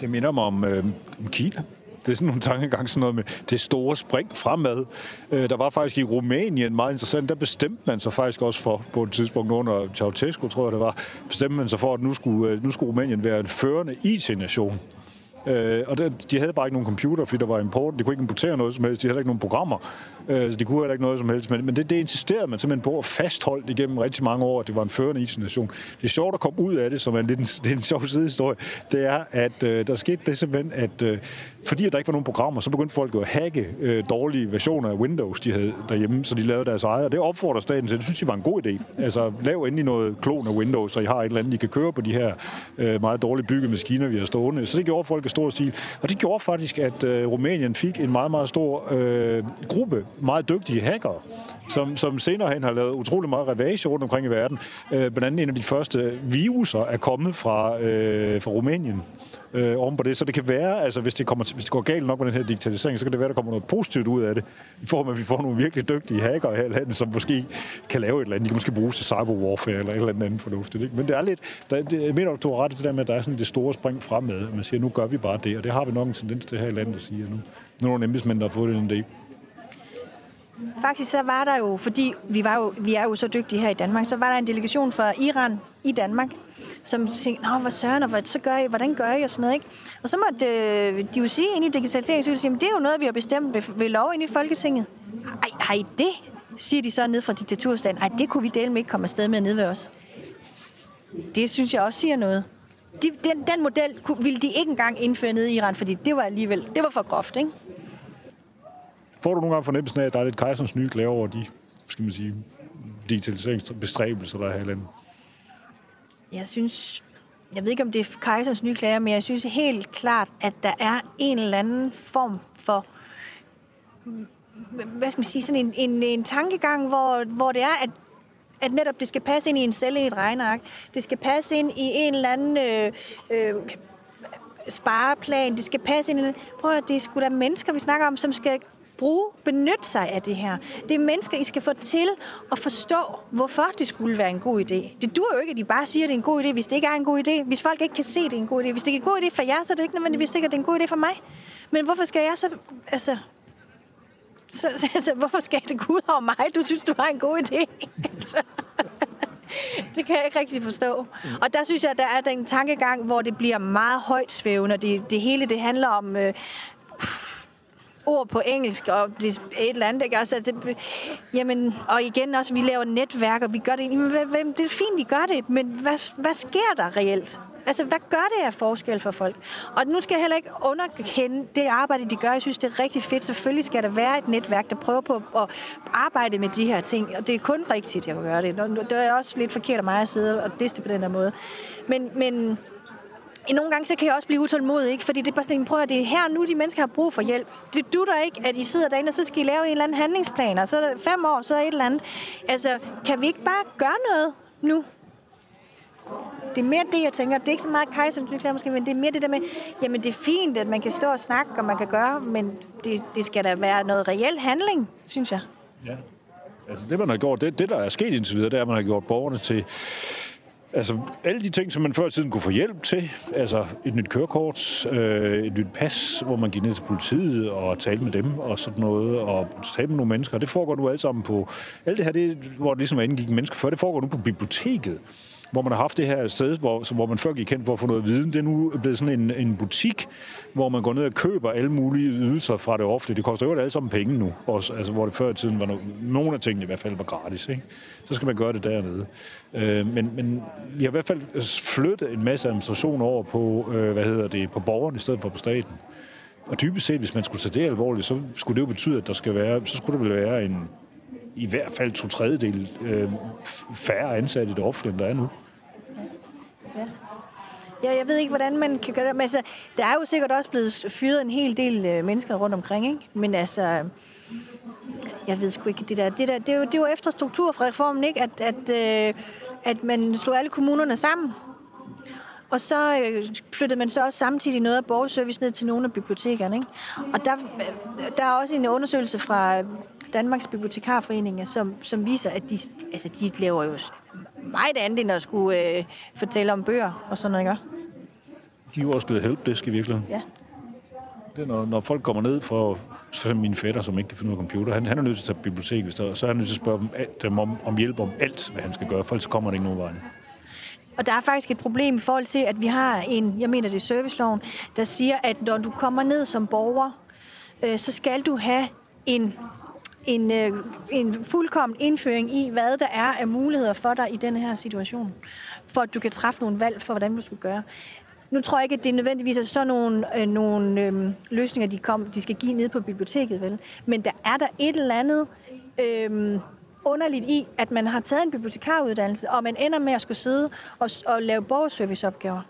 Det minder mig om, øh, om Kina. Det er sådan nogle tankegang, sådan noget med det store spring fremad. Øh, der var faktisk i Rumænien meget interessant, der bestemte man sig faktisk også for, på et tidspunkt under Ceausescu, tror jeg det var, bestemte man sig for, at nu skulle, øh, nu skulle Rumænien være en førende IT-nation. Øh, og der, de havde bare ikke nogen computer, fordi der var import. De kunne ikke importere noget som helst. De havde ikke nogen programmer. Øh, så det kunne heller ikke noget som helst. Men, men det, det insisterede man simpelthen på at fastholde igennem rigtig mange år, at det var en førende isnation. Det er sjovt at komme ud af det, som er en lidt en, *laughs* det er en sjov sidehistorie. Det er, at øh, der skete det simpelthen, at øh, fordi der ikke var nogen programmer, så begyndte folk at hacke øh, dårlige versioner af Windows, de havde derhjemme, så de lavede deres eget. Og det opfordrer staten til. Det synes de var en god idé. Altså, lav endelig noget klon af Windows, så I har et eller andet, I kan køre på de her øh, meget dårligt byggede maskiner, vi har stående. Så det gjorde folk i stor stil. Og det gjorde faktisk, at øh, Rumænien fik en meget, meget stor øh, gruppe meget dygtige hackere, som, som senere hen har lavet utrolig meget ravage rundt omkring i verden. Øh, blandt andet en af de første viruser er kommet fra, øh, fra Rumænien øh, oven på det. Så det kan være, altså hvis det, kommer, hvis det går galt nok med den her digitalisering, så kan det være, der kommer noget positivt ud af det. I form af, at vi får nogle virkelig dygtige hackere her i landet, som måske kan lave et eller andet. De kan måske bruges til cyberwarfare eller et eller andet fornuftigt. Ikke? Men det er lidt, der, det, jeg mener, du har ret i det der med, at der er sådan det store spring fremad. Man siger, nu gør vi bare det, og det har vi nok en tendens til her i landet at sige. Nu, nu er nogle embedsmænd, der har fået den idé. Faktisk så var der jo, fordi vi, var jo, vi er jo så dygtige her i Danmark, så var der en delegation fra Iran i Danmark, som tænkte, Nå, hvad søren, og hvad, så gør I, hvordan gør I, og sådan noget, ikke? Og så måtte øh, de jo sige ind i digitaliseringssystemet, det er jo noget, vi har bestemt ved, ved lov ind i Folketinget. Ej, i det, siger de så ned fra diktaturstaten. Ej, det kunne vi dele med ikke komme afsted med ned ved os. Det synes jeg også siger noget. De, den, den model kunne, ville de ikke engang indføre nede i Iran, fordi det var alligevel, det var for groft, ikke? Får du nogle gange fornemmelsen af, at der er lidt kejserens nye klæder over de, skal man sige, digitaliseringsbestræbelser, der er her i landet? Jeg synes, jeg ved ikke, om det er kejserens nye klæder, men jeg synes helt klart, at der er en eller anden form for hvad skal man sige, sådan en, en, en tankegang, hvor, hvor det er, at at netop det skal passe ind i en celle i et regneark. Det skal passe ind i en eller anden øh, øh, spareplan. Det skal passe ind i... Prøv at det er sgu da mennesker, vi snakker om, som skal bruge, benytte sig af det her. Det er mennesker, I skal få til at forstå, hvorfor det skulle være en god idé. Det dur jo ikke, at de bare siger, at det er en god idé, hvis det ikke er en god idé. Hvis folk ikke kan se, at det er en god idé. Hvis det er en god idé for jer, så er det ikke nødvendigvis sikkert, at det er en god idé for mig. Men hvorfor skal jeg så... Altså, så, så, så hvorfor skal det gå ud over mig? Du synes, du har en god idé. altså. *laughs* det kan jeg ikke rigtig forstå. Og der synes jeg, at der er den tankegang, hvor det bliver meget højt svævende. Det, det hele det handler om øh, ord på engelsk og et eller andet. Ikke? Altså, det, jamen, og igen også, vi laver netværk, og vi gør det. Jamen, det er fint, de gør det, men hvad, hvad sker der reelt? Altså, hvad gør det af forskel for folk? Og nu skal jeg heller ikke underkende det arbejde, de gør. Jeg synes, det er rigtig fedt. Selvfølgelig skal der være et netværk, der prøver på at arbejde med de her ting. Og det er kun rigtigt, jeg gør det. Det er også lidt forkert af mig at sidde og diste på den her måde. Men, men nogle gange så kan jeg også blive utålmodig, ikke? fordi det er bare sådan, prøv at det er her nu, de mennesker har brug for hjælp. Det dutter ikke, at I sidder derinde, og så skal I lave en eller anden handlingsplan, og så er det fem år, så er et eller andet. Altså, kan vi ikke bare gøre noget nu? Det er mere det, jeg tænker. Det er ikke så meget kejserens måske, men det er mere det der med, jamen det er fint, at man kan stå og snakke, og man kan gøre, men det, det skal da være noget reel handling, synes jeg. Ja. Altså det, man har gjort, det, det der er sket indtil videre, det er, at man har gjort borgerne til Altså, alle de ting, som man før i tiden kunne få hjælp til, altså et nyt kørekort, øh, et nyt pas, hvor man gik ned til politiet og talte med dem og sådan noget, og talte med nogle mennesker, det foregår nu alt sammen på... Alt det her, det, hvor det ligesom indgik mennesker før, det foregår nu på biblioteket hvor man har haft det her sted, hvor, hvor man før gik hen for at få noget viden. Det er nu blevet sådan en, en butik, hvor man går ned og køber alle mulige ydelser fra det offentlige. Det koster jo alle sammen penge nu, også, altså, hvor det før i tiden var no, nogle af tingene i hvert fald var gratis. Ikke? Så skal man gøre det dernede. Øh, men, men vi har i hvert fald flyttet en masse administration over på, øh, hvad hedder det, på borgerne i stedet for på staten. Og dybest set, hvis man skulle tage det alvorligt, så skulle det jo betyde, at der skal være, så skulle der vel være en, i hvert fald to tredjedel øh, færre ansatte i det offentlige, end der er nu. Ja. Ja, jeg ved ikke, hvordan man kan gøre det. Men altså, der er jo sikkert også blevet fyret en hel del øh, mennesker rundt omkring, ikke? Men altså, jeg ved sgu ikke det der. Det, der, det, er, jo, det er jo efter strukturreformen, ikke? At, at, øh, at man slog alle kommunerne sammen. Og så øh, flyttede man så også samtidig noget af borgerservice ned til nogle af bibliotekerne. Ikke? Og der, der er også en undersøgelse fra Danmarks Bibliotekarforening, som, som viser, at de, altså, de laver jo meget andet end at skulle øh, fortælle om bøger og sådan noget, ikke? De er jo også blevet helpdesk i virkeligheden. Ja. Det er, når, når folk kommer ned for så min fætter, som ikke kan finde ud af computer, han, han er nødt til at tage bibliotek, hvis der, så er han nødt til at spørge dem, dem om, om hjælp om alt, hvad han skal gøre, for ellers kommer det ikke nogen vej. Og der er faktisk et problem i forhold til, at vi har en, jeg mener det er serviceloven, der siger, at når du kommer ned som borger, øh, så skal du have en en, øh, en fuldkommen indføring i, hvad der er af muligheder for dig i den her situation, for at du kan træffe nogle valg for, hvordan du skal gøre. Nu tror jeg ikke, at det er nødvendigvis er sådan nogle, øh, nogle øh, løsninger, de, kom, de skal give ned på biblioteket, vel? Men der er der et eller andet øh, underligt i, at man har taget en bibliotekaruddannelse, og man ender med at skulle sidde og, og lave borgerserviceopgaver.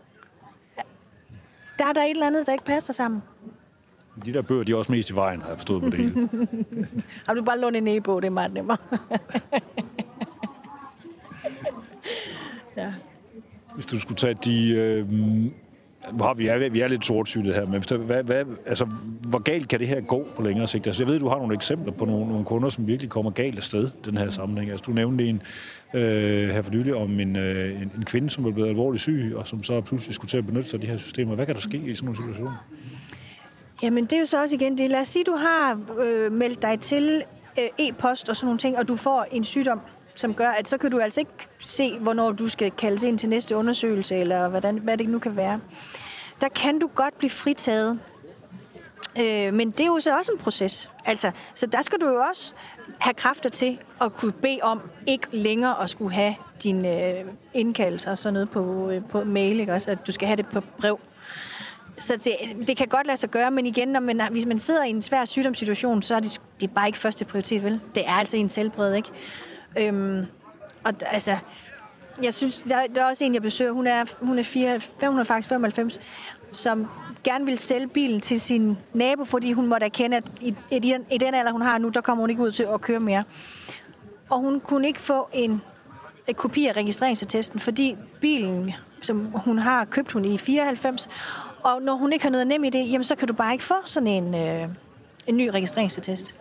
Der er der et eller andet, der ikke passer sammen. De der bøger, de er også mest i vejen, har jeg forstået på det hele. *laughs* har du bare lånt en e-bog, det er meget nemmere. *laughs* ja. Hvis du skulle tage de... Øh, nu har vi, er, vi er lidt sortsynet her, men hvad, hvad, altså, hvor galt kan det her gå på længere sigt? Altså, jeg ved, du har nogle eksempler på nogle, nogle kunder, som virkelig kommer galt af sted den her sammenhæng. Altså, du nævnte en øh, her for nylig om en, øh, en, en kvinde, som var blevet alvorligt syg, og som så pludselig skulle til at benytte sig af de her systemer. Hvad kan der ske i sådan nogle situationer? Jamen, det er jo så også igen det. Lad os sige, du har øh, meldt dig til øh, e-post og sådan nogle ting, og du får en sygdom, som gør, at så kan du altså ikke se, hvornår du skal kaldes ind til næste undersøgelse, eller hvordan, hvad det nu kan være. Der kan du godt blive fritaget. Øh, men det er jo så også en proces. Altså, så der skal du jo også have kræfter til at kunne bede om ikke længere at skulle have dine øh, indkaldelser og sådan noget på, øh, på mail, ikke også? At du skal have det på brev. Så det, det kan godt lade sig gøre, men igen, når man, hvis man sidder i en svær sygdomssituation, så er det, det er bare ikke første prioritet, vel? Det er altså en selvbred, ikke? Øhm, og altså, jeg synes, der, der er også en, jeg besøger, hun er, hun er 4, 500, faktisk 95, som gerne vil sælge bilen til sin nabo, fordi hun måtte erkende, at i, i, den, i den alder, hun har nu, der kommer hun ikke ud til at køre mere. Og hun kunne ikke få en, en kopi af registreringsattesten, fordi bilen, som hun har købt hun i 94, og når hun ikke har noget nem i det, jamen så kan du bare ikke få sådan en, øh, en ny registreringsattest.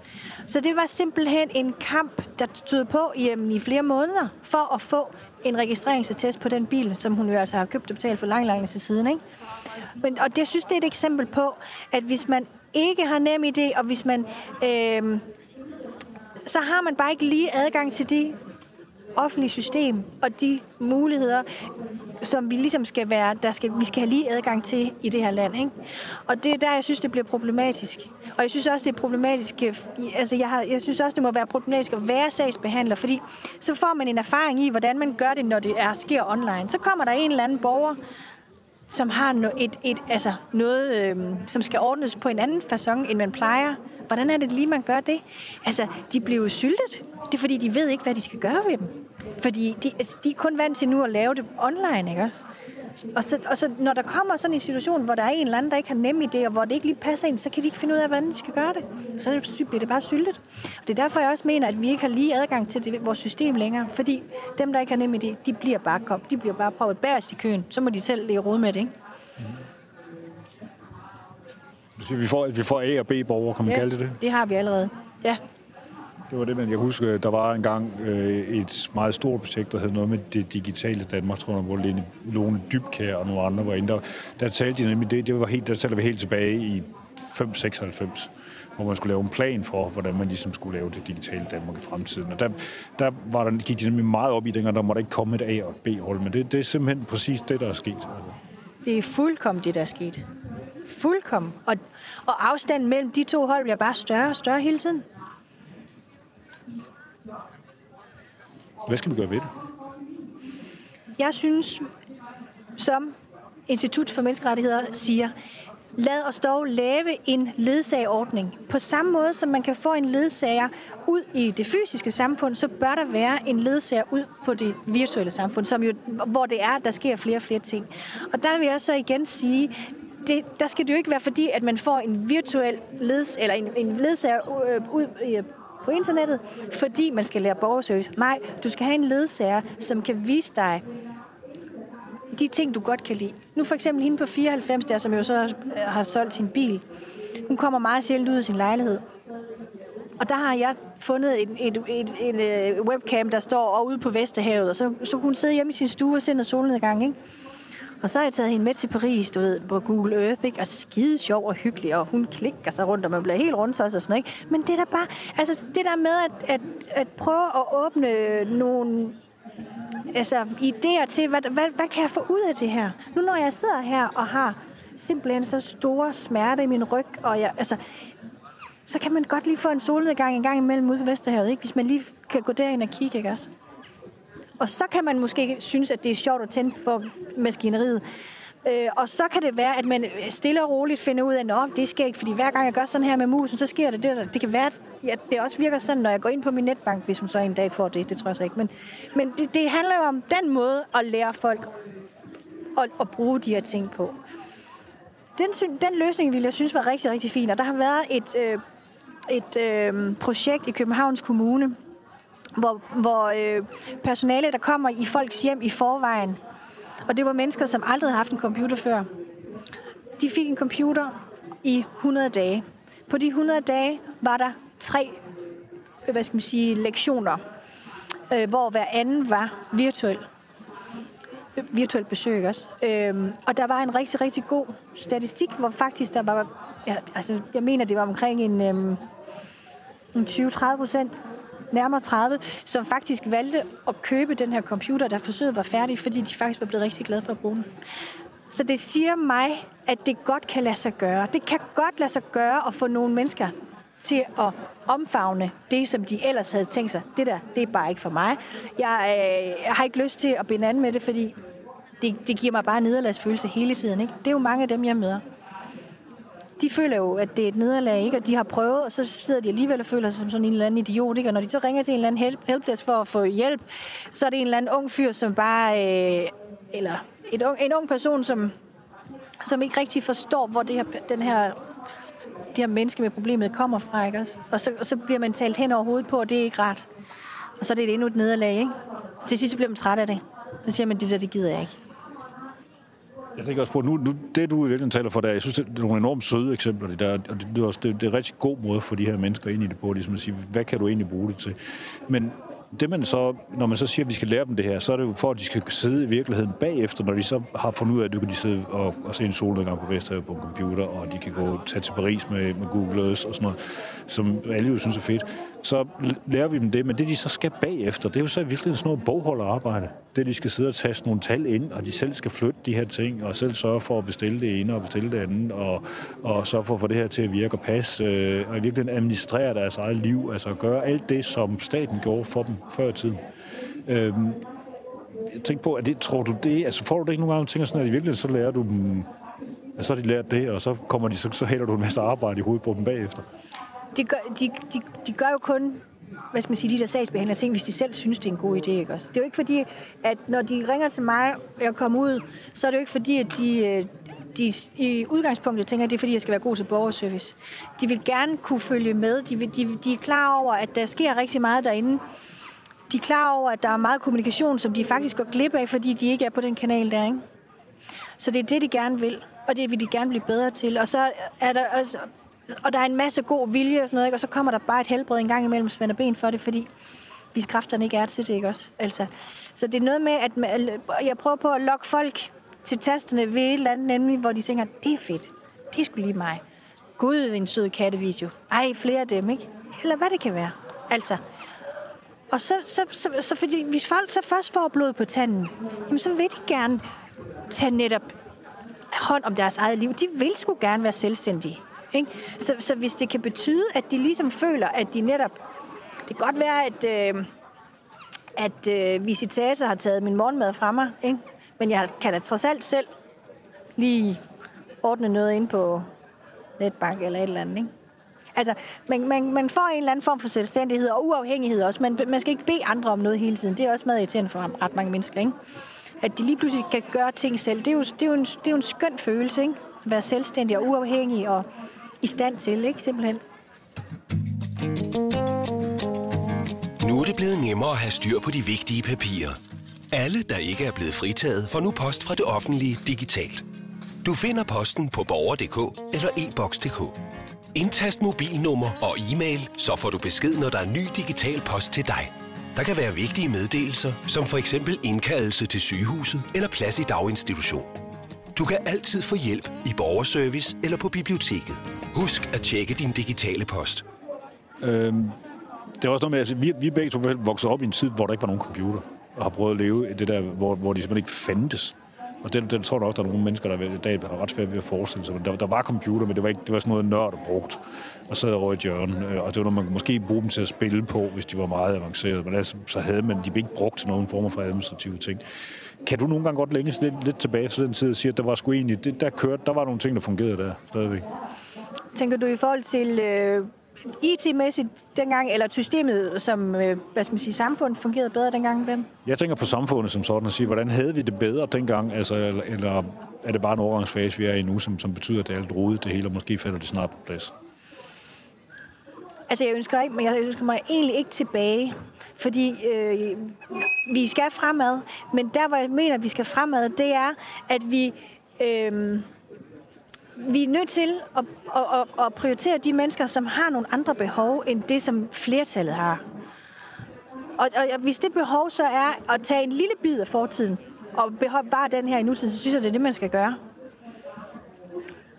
Så det var simpelthen en kamp, der stod på jamen, øhm, i flere måneder, for at få en registreringsattest på den bil, som hun jo altså har købt og betalt for lang, lang tid siden. Ikke? Men, og det synes det er et eksempel på, at hvis man ikke har nem idé, og hvis man... Øh, så har man bare ikke lige adgang til de offentlige system og de muligheder, som vi ligesom skal være, der skal, vi skal have lige adgang til i det her land. Ikke? Og det er der, jeg synes, det bliver problematisk. Og jeg synes også, det er problematisk, øh, altså jeg, har, jeg synes også, det må være problematisk at være sagsbehandler, fordi så får man en erfaring i, hvordan man gør det, når det er, sker online. Så kommer der en eller anden borger, som har no, et, et, altså noget, øhm, som skal ordnes på en anden façon, end man plejer. Hvordan er det lige, man gør det? Altså, de bliver jo syltet. Det er fordi, de ved ikke, hvad de skal gøre ved dem. Fordi de, altså, de er kun vant til nu at lave det online, ikke også? Og så, og så når der kommer sådan en situation, hvor der er en eller anden, der ikke har nem idé, og hvor det ikke lige passer ind, så kan de ikke finde ud af, hvordan de skal gøre det. Så bliver det bare syltet. Og det er derfor, jeg også mener, at vi ikke har lige adgang til det, vores system længere. Fordi dem, der ikke har nem idé, de bliver bare kom, de bliver bare prøvet bærest i køen. Så må de selv lægge råd med det, ikke? Så vi får, vi får A og B-borgere, kan man ja, kalde det det? det har vi allerede. Ja. Det var det, men jeg husker, der var engang øh, et meget stort projekt, der hed noget med det digitale Danmark, tror jeg, hvor Lene, Lone Dybkær og nogle andre var inde. Der, der talte de nemlig det, det var helt, der taler vi helt tilbage i 596 hvor man skulle lave en plan for, hvordan man ligesom skulle lave det digitale Danmark i fremtiden. Og der, der var der, gik de nemlig meget op i dengang, der måtte ikke komme et A- og et B-hold, men det, det er simpelthen præcis det, der er sket. Altså. Det er fuldkommen det, der er sket. Fuldkommen. Og, og afstanden mellem de to hold bliver bare større og større hele tiden. Hvad skal vi gøre ved det? Jeg synes, som Institut for Menneskerettigheder siger, lad os dog lave en ledsagerordning. På samme måde som man kan få en ledsager ud i det fysiske samfund, så bør der være en ledsager ud på det virtuelle samfund, som jo, hvor det er, der sker flere og flere ting. Og der vil jeg så igen sige, det, der skal det jo ikke være fordi, at man får en virtuel leds, eller en, en ledsager øh, ud øh, på internettet, fordi man skal lære borgerservice. Nej, du skal have en ledsager, som kan vise dig de ting, du godt kan lide. Nu for eksempel hende på 94, der som jo så øh, har solgt sin bil. Hun kommer meget sjældent ud af sin lejlighed. Og der har jeg fundet et, et, et, et, et øh, webcam, der står ude på Vesterhavet, og så, så hun sidder hjemme i sin stue og ser noget solnedgang, ikke? Og så har jeg taget hende med til Paris, du ved, på Google Earth, ikke? Og skide sjov og hyggelig, og hun klikker sig rundt, og man bliver helt rundt så og sådan ikke? Men det der bare, altså det der med at, at, at prøve at åbne nogle altså, idéer til, hvad, hvad, hvad kan jeg få ud af det her? Nu når jeg sidder her og har simpelthen så store smerte i min ryg, og jeg, altså, så kan man godt lige få en solnedgang en gang imellem ude på Vesterhavet, ikke? hvis man lige kan gå derind og kigge, ikke også? Og så kan man måske synes, at det er sjovt at tænde på maskineriet. Øh, og så kan det være, at man stille og roligt finder ud af, at det sker ikke, fordi hver gang jeg gør sådan her med musen, så sker det det. Det kan være, at det også virker sådan, når jeg går ind på min netbank, hvis man så en dag får det. Det tror jeg så ikke. Men, men det, det handler jo om den måde at lære folk at, at bruge de her ting på. Den, den løsning ville jeg synes var rigtig, rigtig fin, og der har været et, øh, et øh, projekt i Københavns Kommune, hvor, hvor øh, personale, der kommer i folks hjem i forvejen, og det var mennesker, som aldrig havde haft en computer før. De fik en computer i 100 dage. På de 100 dage var der tre hvad skal man sige, lektioner, øh, hvor hver anden var virtuel. Virtuelt besøg også. Øh, og der var en rigtig, rigtig god statistik, hvor faktisk der var, ja, altså jeg mener, det var omkring en, øh, en 20-30 procent nærmere 30, som faktisk valgte at købe den her computer, der forsøget var færdig, fordi de faktisk var blevet rigtig glade for at bruge den. Så det siger mig, at det godt kan lade sig gøre. Det kan godt lade sig gøre at få nogle mennesker til at omfavne det, som de ellers havde tænkt sig. Det der, det er bare ikke for mig. Jeg, øh, jeg har ikke lyst til at binde an med det, fordi det, det giver mig bare nederlagsfølelse hele tiden. Ikke? Det er jo mange af dem, jeg møder. De føler jo, at det er et nederlag, ikke? og de har prøvet, og så sidder de alligevel og føler sig som sådan en eller anden idiot. Ikke? Og når de så ringer til en eller anden help, helpdesk for at få hjælp, så er det en eller anden ung fyr, som bare... Øh, eller et en ung person, som, som ikke rigtig forstår, hvor det her, den her de her menneske med problemet kommer fra, ikke også? Og så, og så bliver man talt hen over hovedet på, og det er ikke rart. Og så er det endnu et nederlag, ikke? Til sidst bliver man træt af det. Så siger man, det der, det gider jeg ikke. Jeg tænker også på, nu, nu det du i virkeligheden taler for der, jeg synes, det er nogle enormt søde eksempler, det der, og det, det, er også, det, det er en rigtig god måde for de her mennesker ind i det på, ligesom at sige, hvad kan du egentlig bruge det til? Men det man så, når man så siger, at vi skal lære dem det her, så er det jo for, at de skal sidde i virkeligheden bagefter, når de så har fundet ud af, at du kan de sidde og, og se en solnedgang på Vesterhavet på en computer, og de kan gå tage til Paris med, med Google Earth og sådan noget, som alle jo synes er fedt. Så lærer vi dem det, men det de så skal bagefter, det er jo så i virkeligheden sådan noget bogholderarbejde. Det de skal sidde og taste nogle tal ind, og de selv skal flytte de her ting, og selv sørge for at bestille det ene og bestille det andet, og, og så for at få det her til at virke og passe, øh, og i virkeligheden administrere deres eget liv, altså gøre alt det, som staten gjorde for dem før i tiden. Øhm, jeg tænker på, at det, tror du det, altså får du det ikke nogle gange, tænker sådan, at i virkeligheden så lærer du dem, altså så har de lært det, og så kommer de, så, så hælder du en masse arbejde i hovedet på dem bagefter. De gør, de, de, de gør jo kun hvad skal man sige, de der sagsbehandler ting, hvis de selv synes, det er en god idé. Ikke også? Det er jo ikke fordi, at når de ringer til mig, og jeg kommer ud, så er det jo ikke fordi, at de, øh, de i udgangspunktet tænker, at det er fordi, jeg skal være god til borgerservice. De vil gerne kunne følge med. De, vil, de, de er klar over, at der sker rigtig meget derinde. De er klar over, at der er meget kommunikation, som de faktisk går glip af, fordi de ikke er på den kanal der. Ikke? Så det er det, de gerne vil, og det vil de gerne blive bedre til. Og så er der også, og der er en masse god vilje og sådan noget, ikke? og så kommer der bare et helbred en gang imellem spænder ben for det, fordi hvis kræfterne ikke er til det, ikke også? Altså, så det er noget med, at jeg prøver på at lokke folk til tasterne ved et eller andet, nemlig hvor de tænker, det er fedt, det skulle lige mig. Gud, en sød kattevideo. Ej, flere af dem, ikke? Eller hvad det kan være. Altså, og så, så, så, så fordi, hvis folk så først får blod på tanden, jamen, så vil de gerne tage netop hånd om deres eget liv. De vil sgu gerne være selvstændige. Ikke? Så, så hvis det kan betyde, at de ligesom føler, at de netop... Det kan godt være, at, øh, at øh, visitator har taget min morgenmad fra mig, ikke? men jeg kan da trods alt selv lige ordne noget ind på netbank eller et eller andet. Ikke? Altså, man, man, man får en eller anden form for selvstændighed og uafhængighed også. Man, man skal ikke bede andre om noget hele tiden. Det er også meget irriterende for ret mange mennesker. Ikke? At de lige pludselig kan gøre ting selv. Det er jo, det er jo, en, det er jo en skøn følelse. Ikke? At være selvstændig og uafhængig og i stand til, ikke? Simpelthen. Nu er det blevet nemmere at have styr på de vigtige papirer. Alle, der ikke er blevet fritaget, får nu post fra det offentlige digitalt. Du finder posten på borger.dk eller e-boks.dk. Indtast mobilnummer og e-mail, så får du besked, når der er ny digital post til dig. Der kan være vigtige meddelelser, som for eksempel indkaldelse til sygehuset eller plads i daginstitution. Du kan altid få hjælp i borgerservice eller på biblioteket. Husk at tjekke din digitale post. Øhm, det er også noget med, at altså, vi, vi begge to voksede op i en tid, hvor der ikke var nogen computer, og har prøvet at leve i det der, hvor, hvor de simpelthen ikke fandtes. Og det, det tror jeg også, der er nogle mennesker, der i dag har ret svært ved at forestille sig. Der, der var computer, men det var, ikke, det var sådan noget nørd brugt. Og så over i hjørnet. Øh, og det var noget, man kunne måske bruge dem til at spille på, hvis de var meget avancerede. Men altså, så havde man de blev ikke brugt til nogen form for administrative ting. Kan du nogle gange godt længe lidt, lidt tilbage til den tid og sige, at der var sgu egentlig, det, der kørte, der var nogle ting, der fungerede der stadigvæk? Tænker du i forhold til øh, IT-mæssigt dengang, eller systemet som, øh, hvad skal man sige, samfundet fungerede bedre dengang? Hvem? Jeg tænker på samfundet som sådan at sige, hvordan havde vi det bedre dengang, altså, eller, eller er det bare en overgangsfase, vi er i nu, som, som betyder, at det er alt rodet det hele, og måske falder det snart på plads? Altså, jeg ønsker, ikke, men jeg ønsker mig egentlig ikke tilbage, fordi øh, vi skal fremad, men der, hvor jeg mener, at vi skal fremad, det er, at vi... Øh, vi er nødt til at, at, at, at prioritere de mennesker, som har nogle andre behov, end det, som flertallet har. Og, og hvis det behov så er at tage en lille bid af fortiden, og bevare den her i nutiden, så synes jeg, det er det, man skal gøre.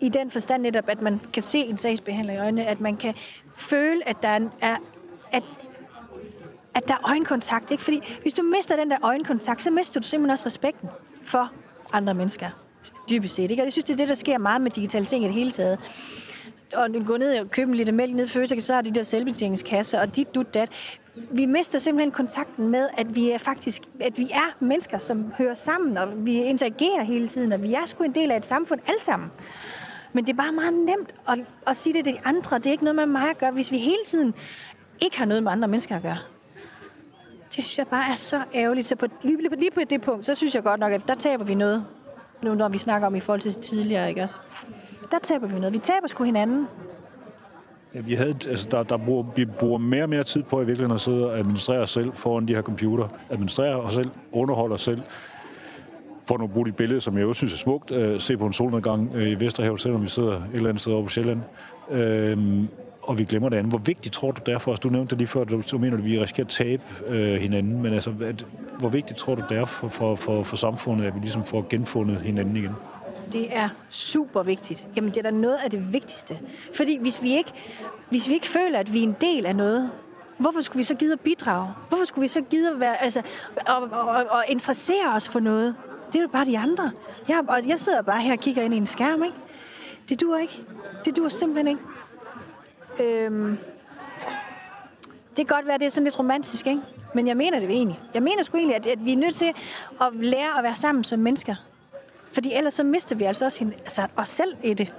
I den forstand netop, at man kan se en sagsbehandler i øjnene, at man kan føle, at der er, at at der er øjenkontakt. Ikke? Fordi hvis du mister den der øjenkontakt, så mister du simpelthen også respekten for andre mennesker. Dybest set. Ikke? Og jeg synes, det er det, der sker meget med digitalisering i det hele taget og gå ned og købe en liter mælk ned i Føtex, så har de der selvbetjeningskasser, og dit, dut, dat. Vi mister simpelthen kontakten med, at vi er faktisk, at vi er mennesker, som hører sammen, og vi interagerer hele tiden, og vi er sgu en del af et samfund alle sammen. Men det er bare meget nemt at, at sige det til de andre. Det er ikke noget med mig at gøre, hvis vi hele tiden ikke har noget med andre mennesker at gøre. Det synes jeg bare er så ærgerligt. Så på, lige, lige på det punkt, så synes jeg godt nok, at der taber vi noget. Nu når vi snakker om i forhold til tidligere, ikke også? Der taber vi noget. Vi taber sgu hinanden. Ja, vi, havde, altså der, der bruger, vi bruger mere og mere tid på i virkeligheden at sidde og administrere os selv foran de her computer. Administrere os selv, underholde os selv. For nu bruge de billede, som jeg også synes er smukt. Øh, se på en solnedgang øh, i Vesterhavet, selvom vi sidder et eller andet sted over på Sjælland. Øh, og vi glemmer det andet. Hvor vigtigt tror du derfor, os? Du nævnte det lige før, du, du mener, at vi risikerer at tabe øh, hinanden, men altså, at, hvor vigtigt tror du det er for, for, for, for samfundet, at vi ligesom får genfundet hinanden igen? Det er super vigtigt. Jamen, det er da noget af det vigtigste. Fordi hvis vi ikke, hvis vi ikke føler, at vi er en del af noget, hvorfor skulle vi så gide at bidrage? Hvorfor skulle vi så gide at være, altså, og, og, og, og interessere os for noget? Det er jo bare de andre. Jeg, og jeg sidder bare her og kigger ind i en skærm, ikke? Det dur ikke. Det dur simpelthen ikke. Øhm, det kan godt være, at det er sådan lidt romantisk, ikke? Men jeg mener det egentlig. Jeg mener sgu egentlig, at, at vi er nødt til at lære at være sammen som mennesker. Fordi ellers så mister vi altså også hende, altså os selv i det.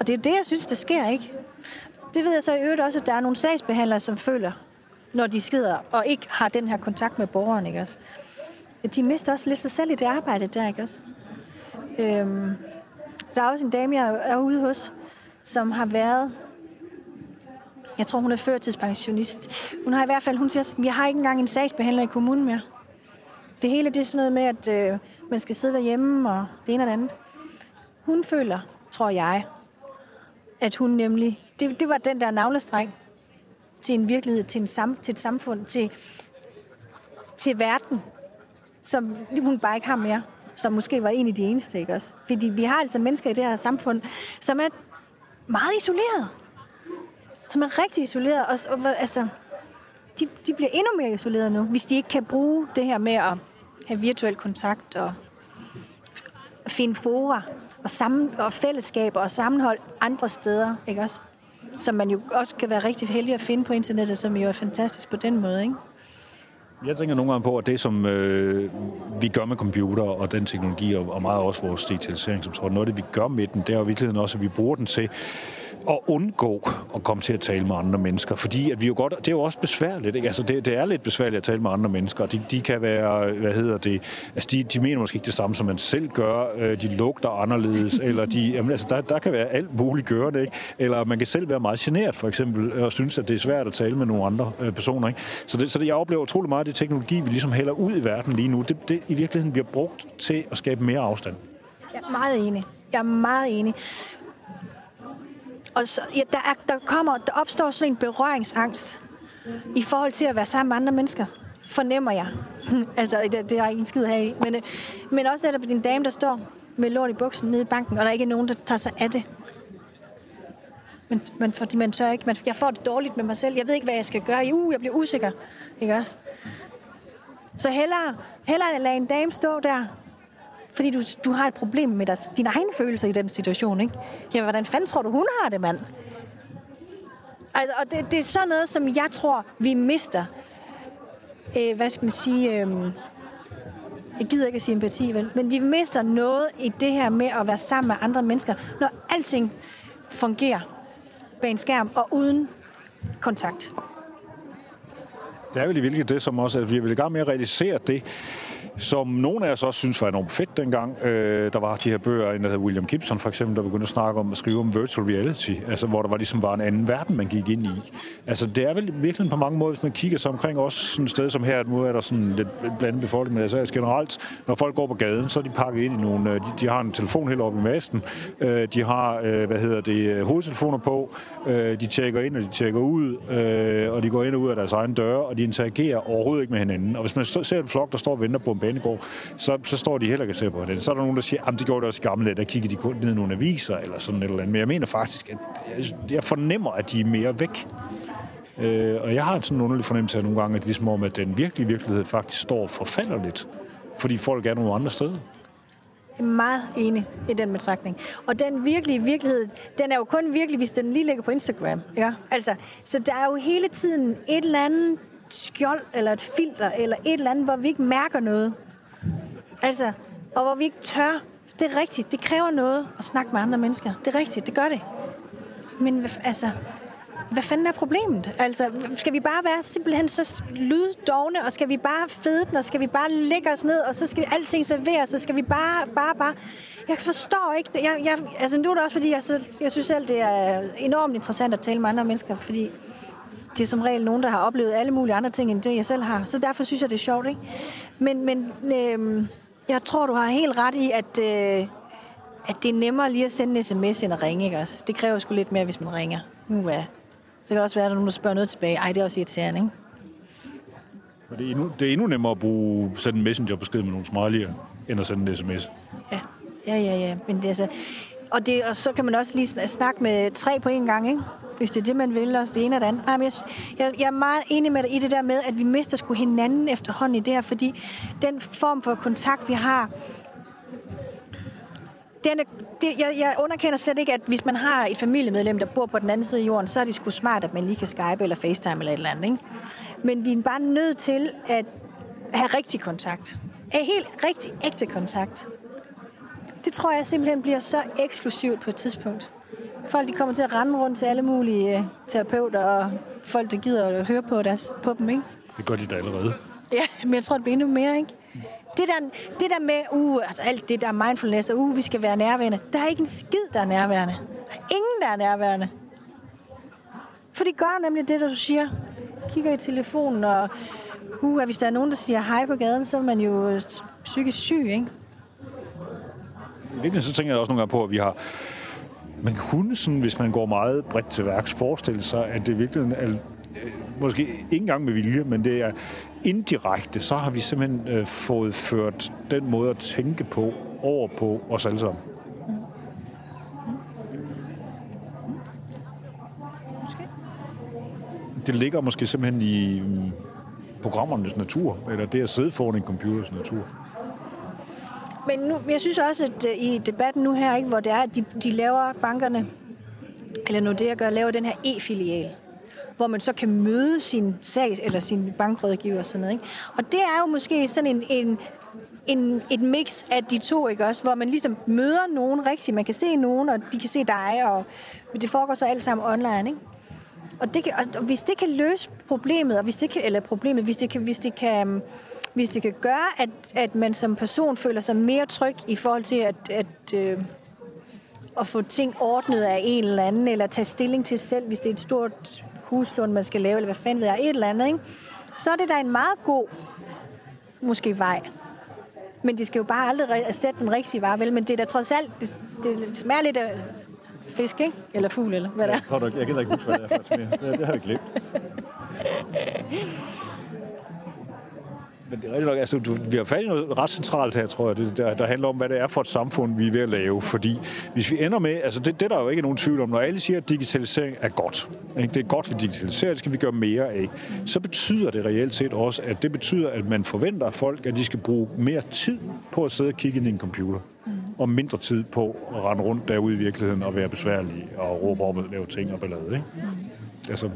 Og det er det, jeg synes, der sker, ikke? Det ved jeg så i øvrigt også, at der er nogle sagsbehandlere, som føler, når de skider og ikke har den her kontakt med borgeren, ikke også? De mister også lidt sig selv i det arbejde der, ikke også? Øhm, der er også en dame, jeg er ude hos, som har været jeg tror, hun er førtidspensionist. Hun har i hvert fald, hun siger, jeg har ikke engang en sagsbehandler i kommunen mere. Det hele det er sådan noget med, at øh, man skal sidde derhjemme og det ene og det andet. Hun føler, tror jeg, at hun nemlig, det, det var den der navlestreng til en virkelighed, til, en sam, til et samfund, til, til verden, som hun bare ikke har mere, som måske var en af de eneste, ikke også? Fordi vi har altså mennesker i det her samfund, som er meget isoleret. Som er rigtig isoleret. Og, og altså, de, de bliver endnu mere isoleret nu, hvis de ikke kan bruge det her med at have virtuel kontakt og finde fora og, sammen, og fællesskaber og sammenhold andre steder, ikke også? Som man jo også kan være rigtig heldig at finde på internettet, som jo er fantastisk på den måde, ikke? Jeg tænker nogle gange på, at det, som øh, vi gør med computer og den teknologi, og, og meget også vores digitalisering, som tror, noget af det, vi gør med den, det er jo i virkeligheden også, at vi bruger den til at undgå at komme til at tale med andre mennesker. Fordi at vi jo godt, det er jo også besværligt. Ikke? Altså det, det, er lidt besværligt at tale med andre mennesker. De, de kan være, hvad hedder det, altså de, de mener måske ikke det samme, som man selv gør. Øh, de lugter anderledes, *laughs* eller de, jamen altså der, der kan være alt muligt gørende. Ikke? Eller man kan selv være meget generet, for eksempel, og synes, at det er svært at tale med nogle andre øh, personer. Ikke? Så, det, så det, jeg oplever utrolig meget af det teknologi, vi ligesom hælder ud i verden lige nu, det, det i virkeligheden bliver brugt til at skabe mere afstand. Jeg er meget enig. Jeg er meget enig. Og så, ja, der, er, der, kommer, der opstår sådan en berøringsangst i forhold til at være sammen med andre mennesker, fornemmer jeg. *laughs* altså, det, det har jeg ikke en skid her i. Men, øh, men også netop din dame, der står med lort i buksen nede i banken, og der er ikke nogen, der tager sig af det. Men, men fordi man tør ikke. Man, jeg får det dårligt med mig selv. Jeg ved ikke, hvad jeg skal gøre. Uh, jeg bliver usikker. Ikke også? Så hellere, hellere lade en dame stå der fordi du, du har et problem med dig, dine egne følelser i den situation, ikke? Ja, hvordan fanden tror du, hun har det, mand? Altså, og det, det er sådan noget, som jeg tror, vi mister. Øh, hvad skal man sige? Øh, jeg gider ikke at sige empati, vel? Men vi mister noget i det her med at være sammen med andre mennesker, når alting fungerer bag en skærm og uden kontakt. Det er vel i virkeligheden det, som også, at vi vil i gang med at realisere det, som nogle af os også synes var enormt fedt dengang. Øh, der var de her bøger, en der hedder William Gibson for eksempel, der begyndte at snakke om at skrive om virtual reality, altså hvor der var ligesom var en anden verden, man gik ind i. Altså det er vel virkelig på mange måder, hvis man kigger sig omkring også sådan et sted som her, at nu er der sådan lidt blandet befolkning, men altså, altså generelt, når folk går på gaden, så er de pakket ind i nogle, øh, de, de har en telefon helt oppe i masten, øh, de har, øh, hvad hedder det, øh, hovedtelefoner på, øh, de tjekker ind og de tjekker ud, øh, og de går ind og ud af deres egen døre, og de interagerer overhovedet ikke med hinanden. Og hvis man ser en flok, der står og venter på en banegård, så, så står de heller ikke og ser på den. Så er der nogen, der siger, at det gjorde det også gamle der kiggede de kun ned i nogle aviser, eller sådan et eller andet. Men jeg mener faktisk, at jeg fornemmer, at de er mere væk. Øh, og jeg har sådan en underlig fornemmelse af nogle gange, at det er ligesom om, at den virkelige virkelighed faktisk står og forfalder lidt. Fordi folk er nogle andre steder. Jeg er meget enig i den betragtning. Og den virkelige virkelighed, den er jo kun virkelig, hvis den lige ligger på Instagram. Ja? Altså, så der er jo hele tiden et eller andet skjold, eller et filter, eller et eller andet, hvor vi ikke mærker noget. Altså, og hvor vi ikke tør. Det er rigtigt. Det kræver noget at snakke med andre mennesker. Det er rigtigt. Det gør det. Men altså, hvad fanden er problemet? Altså, skal vi bare være simpelthen så lyddogne, og skal vi bare fede den, og skal vi bare lægge os ned, og så skal vi alting serveres, så skal vi bare, bare, bare... Jeg forstår ikke det. Jeg, jeg, altså, nu er det også, fordi jeg, så, jeg synes selv, det er enormt interessant at tale med andre mennesker, fordi det er som regel nogen, der har oplevet alle mulige andre ting, end det jeg selv har. Så derfor synes jeg, det er sjovt, ikke? Men, men øhm, jeg tror, du har helt ret i, at, øh, at det er nemmere lige at sende en sms end at ringe, ikke også? Det kræver sgu lidt mere, hvis man ringer. Nu er så kan det også være, at der er nogen, der spørger noget tilbage. Ej, det er også irriterende, ikke? Og det er endnu, det er endnu nemmere at bruge, sende en messengerbesked med nogle smiley'er, end at sende en sms. Ja, ja, ja. ja. Men det er altså... Og, det, og så kan man også lige sn- snakke med tre på en gang, ikke? Hvis det er det, man vil, også det ene og det andet. Ej, men jeg, jeg, jeg er meget enig med dig i det der med, at vi mister sgu hinanden efterhånden i det her, fordi den form for kontakt, vi har, den er, det, jeg, jeg underkender slet ikke, at hvis man har et familiemedlem, der bor på den anden side af jorden, så er det sgu smart, at man lige kan Skype eller FaceTime eller et eller andet. Ikke? Men vi er bare nødt til at have rigtig kontakt. En helt rigtig ægte kontakt. Det tror jeg simpelthen bliver så eksklusivt på et tidspunkt. Folk de kommer til at rende rundt til alle mulige øh, terapeuter og folk, der gider at høre på, deres, på dem. Ikke? Det gør de da allerede. Ja, men jeg tror, det bliver endnu mere, ikke? Det der, det der med, uh, altså alt det der mindfulness, og uh, vi skal være nærværende. Der er ikke en skid, der er nærværende. Der er ingen, der er nærværende. For de gør nemlig det, der du siger. Kigger i telefonen, og uh, hvis der er nogen, der siger hej på gaden, så er man jo øh, psykisk syg, ikke? I virkeligheden så tænker jeg også nogle gange på, at vi har... Man kunne, sådan, hvis man går meget bredt til værks, forestille sig, at det virkelig er øh, måske ikke engang med vilje, men det er indirekte, så har vi simpelthen øh, fået ført den måde at tænke på over på os alle sammen. Det ligger måske simpelthen i mm, programmernes natur, eller det at sidde foran en computers natur. Men nu, jeg synes også, at øh, i debatten nu her, ikke, hvor det er, at de, de laver bankerne, eller nu det jeg gør, laver den her e-filial, hvor man så kan møde sin sag, eller sin bankrådgiver og sådan noget. Ikke? Og det er jo måske sådan en, en, en, et mix af de to, ikke også? Hvor man ligesom møder nogen rigtigt. Man kan se nogen, og de kan se dig, og det foregår så alt sammen online, ikke? Og, det kan, og hvis det kan løse problemet, og hvis det kan, eller problemet, hvis det kan, hvis det kan, øhm, hvis det kan gøre, at, at man som person føler sig mere tryg i forhold til at, at, øh, at få ting ordnet af en eller anden, eller tage stilling til selv, hvis det er et stort huslån, man skal lave, eller hvad fanden ved jeg, et eller andet, ikke? så er det da en meget god, måske vej. Men det skal jo bare aldrig erstatte den rigtige vare, vel? Men det er da trods alt, det, det smager lidt af fisk, ikke? Eller fugl, eller hvad det er. Jeg, tror, du, jeg gider ikke huske, hvad det er faktisk mere. Det, det har jeg glemt. *laughs* Men det er rigtig nok, altså, du, vi har fat i noget ret centralt her, tror jeg, det, der, der handler om, hvad det er for et samfund, vi er ved at lave. Fordi hvis vi ender med, altså det, det der er jo ikke nogen tvivl om, når alle siger, at digitalisering er godt, ikke? det er godt for digitalisering, det skal vi gøre mere af, så betyder det reelt set også, at det betyder, at man forventer af folk, at de skal bruge mere tid på at sidde og kigge ind i en computer, og mindre tid på at rende rundt derude i virkeligheden og være besværlig og råbe op og lave ting og ballade. Ikke? Altså,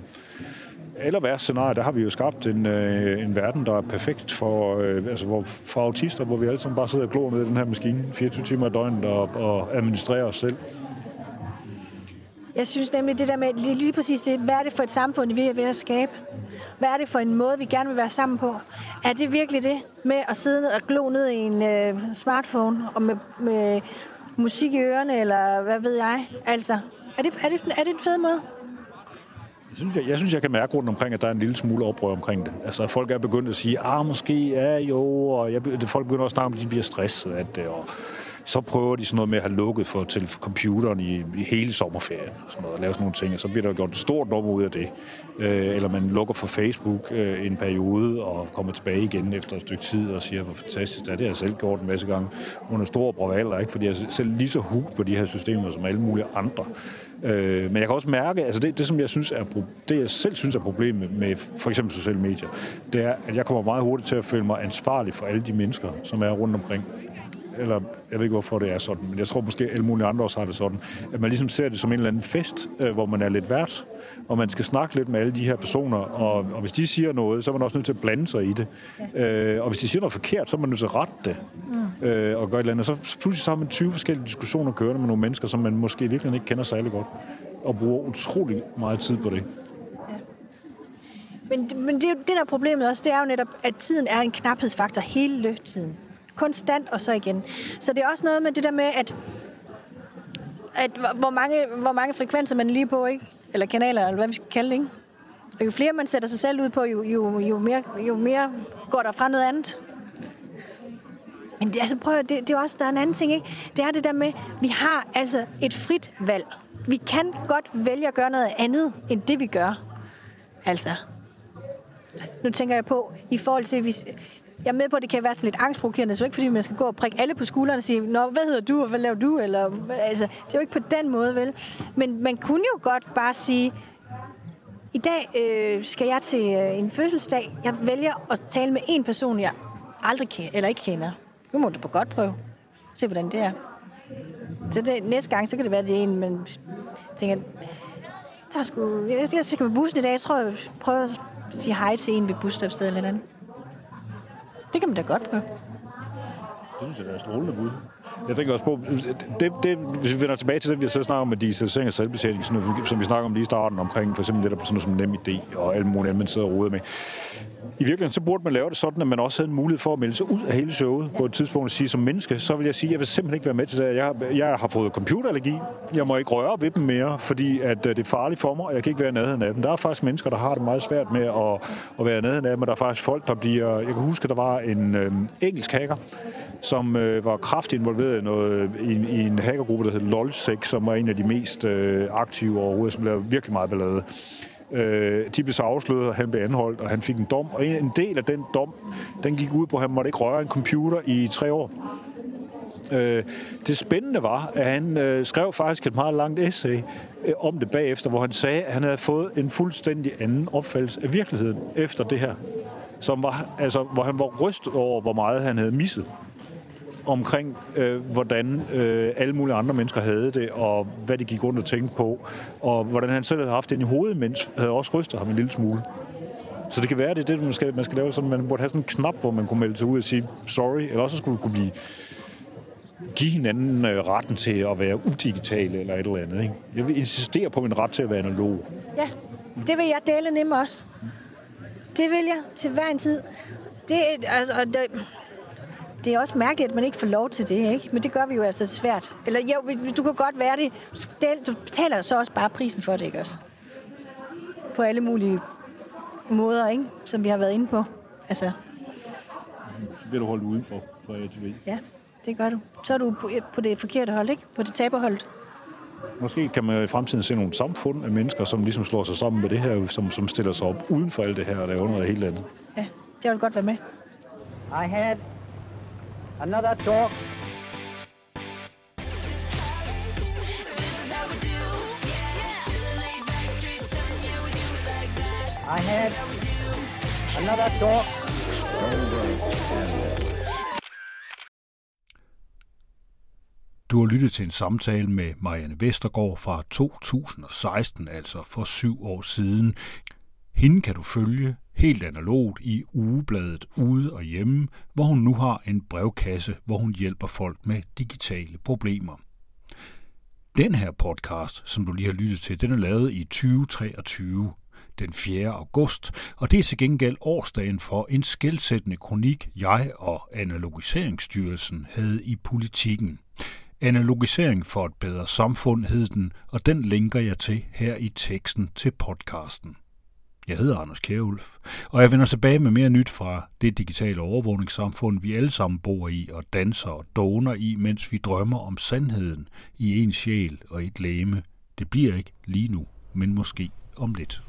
eller værste scenarie, der har vi jo skabt en, øh, en verden, der er perfekt for, øh, altså, hvor, for autister, hvor vi alle sammen bare sidder og glor ned i den her maskine 24 timer i døgnet og, og administrerer os selv. Jeg synes nemlig det der med, lige, lige præcis det, hvad er det for et samfund, vi er ved at skabe? Hvad er det for en måde, vi gerne vil være sammen på? Er det virkelig det med at sidde og glo ned i en øh, smartphone og med, med musik i ørerne, eller hvad ved jeg? Altså, er det, er det, er det en fed måde? Jeg synes, jeg, jeg synes, jeg kan mærke rundt omkring, at der er en lille smule oprør omkring det. Altså, folk er begyndt at sige, ah, måske, ja, jo, og jeg, det, folk begynder også at snakke om, at de bliver stresset af det, og så prøver de sådan noget med at have lukket for til computeren i, i hele sommerferien, og sådan noget, og lave sådan nogle ting, og så bliver der gjort et stort nummer ud af det. Øh, eller man lukker for Facebook øh, en periode og kommer tilbage igen efter et stykke tid og siger, hvor fantastisk det er. Det har jeg selv gjort en masse gange under store bravaler, ikke? fordi jeg er selv lige så hugt på de her systemer som alle mulige andre. Øh, men jeg kan også mærke, altså det, det som jeg synes er, det jeg selv synes er problemet med for eksempel sociale medier, det er, at jeg kommer meget hurtigt til at føle mig ansvarlig for alle de mennesker, som er rundt omkring eller jeg ved ikke, hvorfor det er sådan, men jeg tror måske, alle mulige andre også har det sådan, at man ligesom ser det som en eller anden fest, øh, hvor man er lidt vært, og man skal snakke lidt med alle de her personer, og, og hvis de siger noget, så er man også nødt til at blande sig i det. Øh, og hvis de siger noget forkert, så er man nødt til at rette det, mm. øh, og gøre et eller andet. Og så pludselig så har man 20 forskellige diskussioner kørende med nogle mennesker, som man måske virkelig ikke kender særlig godt, og bruger utrolig meget tid på det. Men, men det, det der er problemet også, det er jo netop, at tiden er en knaphedsfaktor hele tiden konstant og så igen. Så det er også noget med det der med, at, at hvor, mange, hvor mange frekvenser man lige på, ikke? eller kanaler, eller hvad vi skal kalde det. Ikke? Og jo flere man sætter sig selv ud på, jo, jo, jo, mere, jo mere går der fra noget andet. Men det, altså, prøv, det, det er også, der er en anden ting, ikke? Det er det der med, vi har altså et frit valg. Vi kan godt vælge at gøre noget andet, end det vi gør. Altså, nu tænker jeg på, i forhold til, hvis, jeg er med på, at det kan være sådan lidt angstprovokerende, så ikke fordi man skal gå og prikke alle på skulderen og sige, Nå, hvad hedder du, og hvad laver du? Eller, altså, det er jo ikke på den måde, vel? Men man kunne jo godt bare sige, i dag øh, skal jeg til øh, en fødselsdag. Jeg vælger at tale med en person, jeg aldrig kender, eller ikke kender. Nu må du på godt prøve. Se, hvordan det er. Så det, næste gang, så kan det være, det er en, men tænker, jeg, sgu, jeg, jeg skal med bussen i dag. Jeg tror, jeg prøver at sige hej til en ved busstopstedet eller andet. Det kan man da godt prøve. Det synes jeg, det er strålende bud. Jeg tænker også på, det, det, hvis vi vender tilbage til det, vi har så snakket om med digitalisering og selvbetjening, som vi snakker om lige i starten omkring for eksempel det, sådan noget som nem idé og muligt andet, man sidder og roder med. I virkeligheden så burde man lave det sådan, at man også havde en mulighed for at melde sig ud af hele showet på et tidspunkt og sige, som menneske, så vil jeg sige, at jeg vil simpelthen ikke være med til det. Jeg, jeg har fået computerallergi. Jeg må ikke røre ved dem mere, fordi at øh, det er farligt for mig, og jeg kan ikke være nærheden af dem. Der er faktisk mennesker, der har det meget svært med at, at være nærheden af dem, og der er faktisk folk, der bliver... Jeg kan huske, at der var en øh, engelsk hacker, som øh, var kraftigt involveret i, noget, i, i en hackergruppe, der hed LOLSEC, som var en af de mest øh, aktive overhovedet, som lavede virkelig meget ballade. Øh, de blev så afsløret, og han blev anholdt, og han fik en dom. Og en, en del af den dom, den gik ud på, at han måtte ikke røre en computer i tre år. Øh, det spændende var, at han øh, skrev faktisk et meget langt essay øh, om det bagefter, hvor han sagde, at han havde fået en fuldstændig anden opfattelse af virkeligheden efter det her. Som var, altså, hvor han var rystet over, hvor meget han havde misset omkring, øh, hvordan øh, alle mulige andre mennesker havde det, og hvad de gik rundt og tænkte på, og hvordan han selv havde haft det i hovedet, mens havde også rystet ham en lille smule. Så det kan være, det er det, man skal, man skal lave. Sådan, man burde have sådan en knap, hvor man kunne melde sig ud og sige sorry, eller også skulle kunne blive give hinanden øh, retten til at være udigitale eller et eller andet. Ikke? Jeg vil insistere på min ret til at være analog. Ja, det vil jeg dele nemme også. Det vil jeg til hver en tid. Det, altså, det, det er også mærkeligt, at man ikke får lov til det, ikke? Men det gør vi jo altså svært. Eller jo, du kan godt være det. Du betaler så også bare prisen for det, ikke også? På alle mulige måder, ikke? Som vi har været inde på. Altså. Så vil du holde udenfor for ATV. Ja, det gør du. Så er du på, på det forkerte hold, ikke? På det taberholdet. Måske kan man i fremtiden se nogle samfund af mennesker, som ligesom slår sig sammen med det her, som, som stiller sig op uden for alt det her, og laver noget helt andet. Ja, det vil godt være med. I had another talk. I had another talk. Du har lyttet til en samtale med Marianne Vestergaard fra 2016, altså for syv år siden. Hende kan du følge helt analogt i ugebladet Ude og Hjemme, hvor hun nu har en brevkasse, hvor hun hjælper folk med digitale problemer. Den her podcast, som du lige har lyttet til, den er lavet i 2023, den 4. august, og det er til gengæld årsdagen for en skældsættende kronik, jeg og Analogiseringsstyrelsen havde i politikken. Analogisering for et bedre samfund hed den, og den linker jeg til her i teksten til podcasten. Jeg hedder Anders Kjærulf, og jeg vender tilbage med mere nyt fra det digitale overvågningssamfund, vi alle sammen bor i og danser og doner i, mens vi drømmer om sandheden i en sjæl og et læme. Det bliver ikke lige nu, men måske om lidt.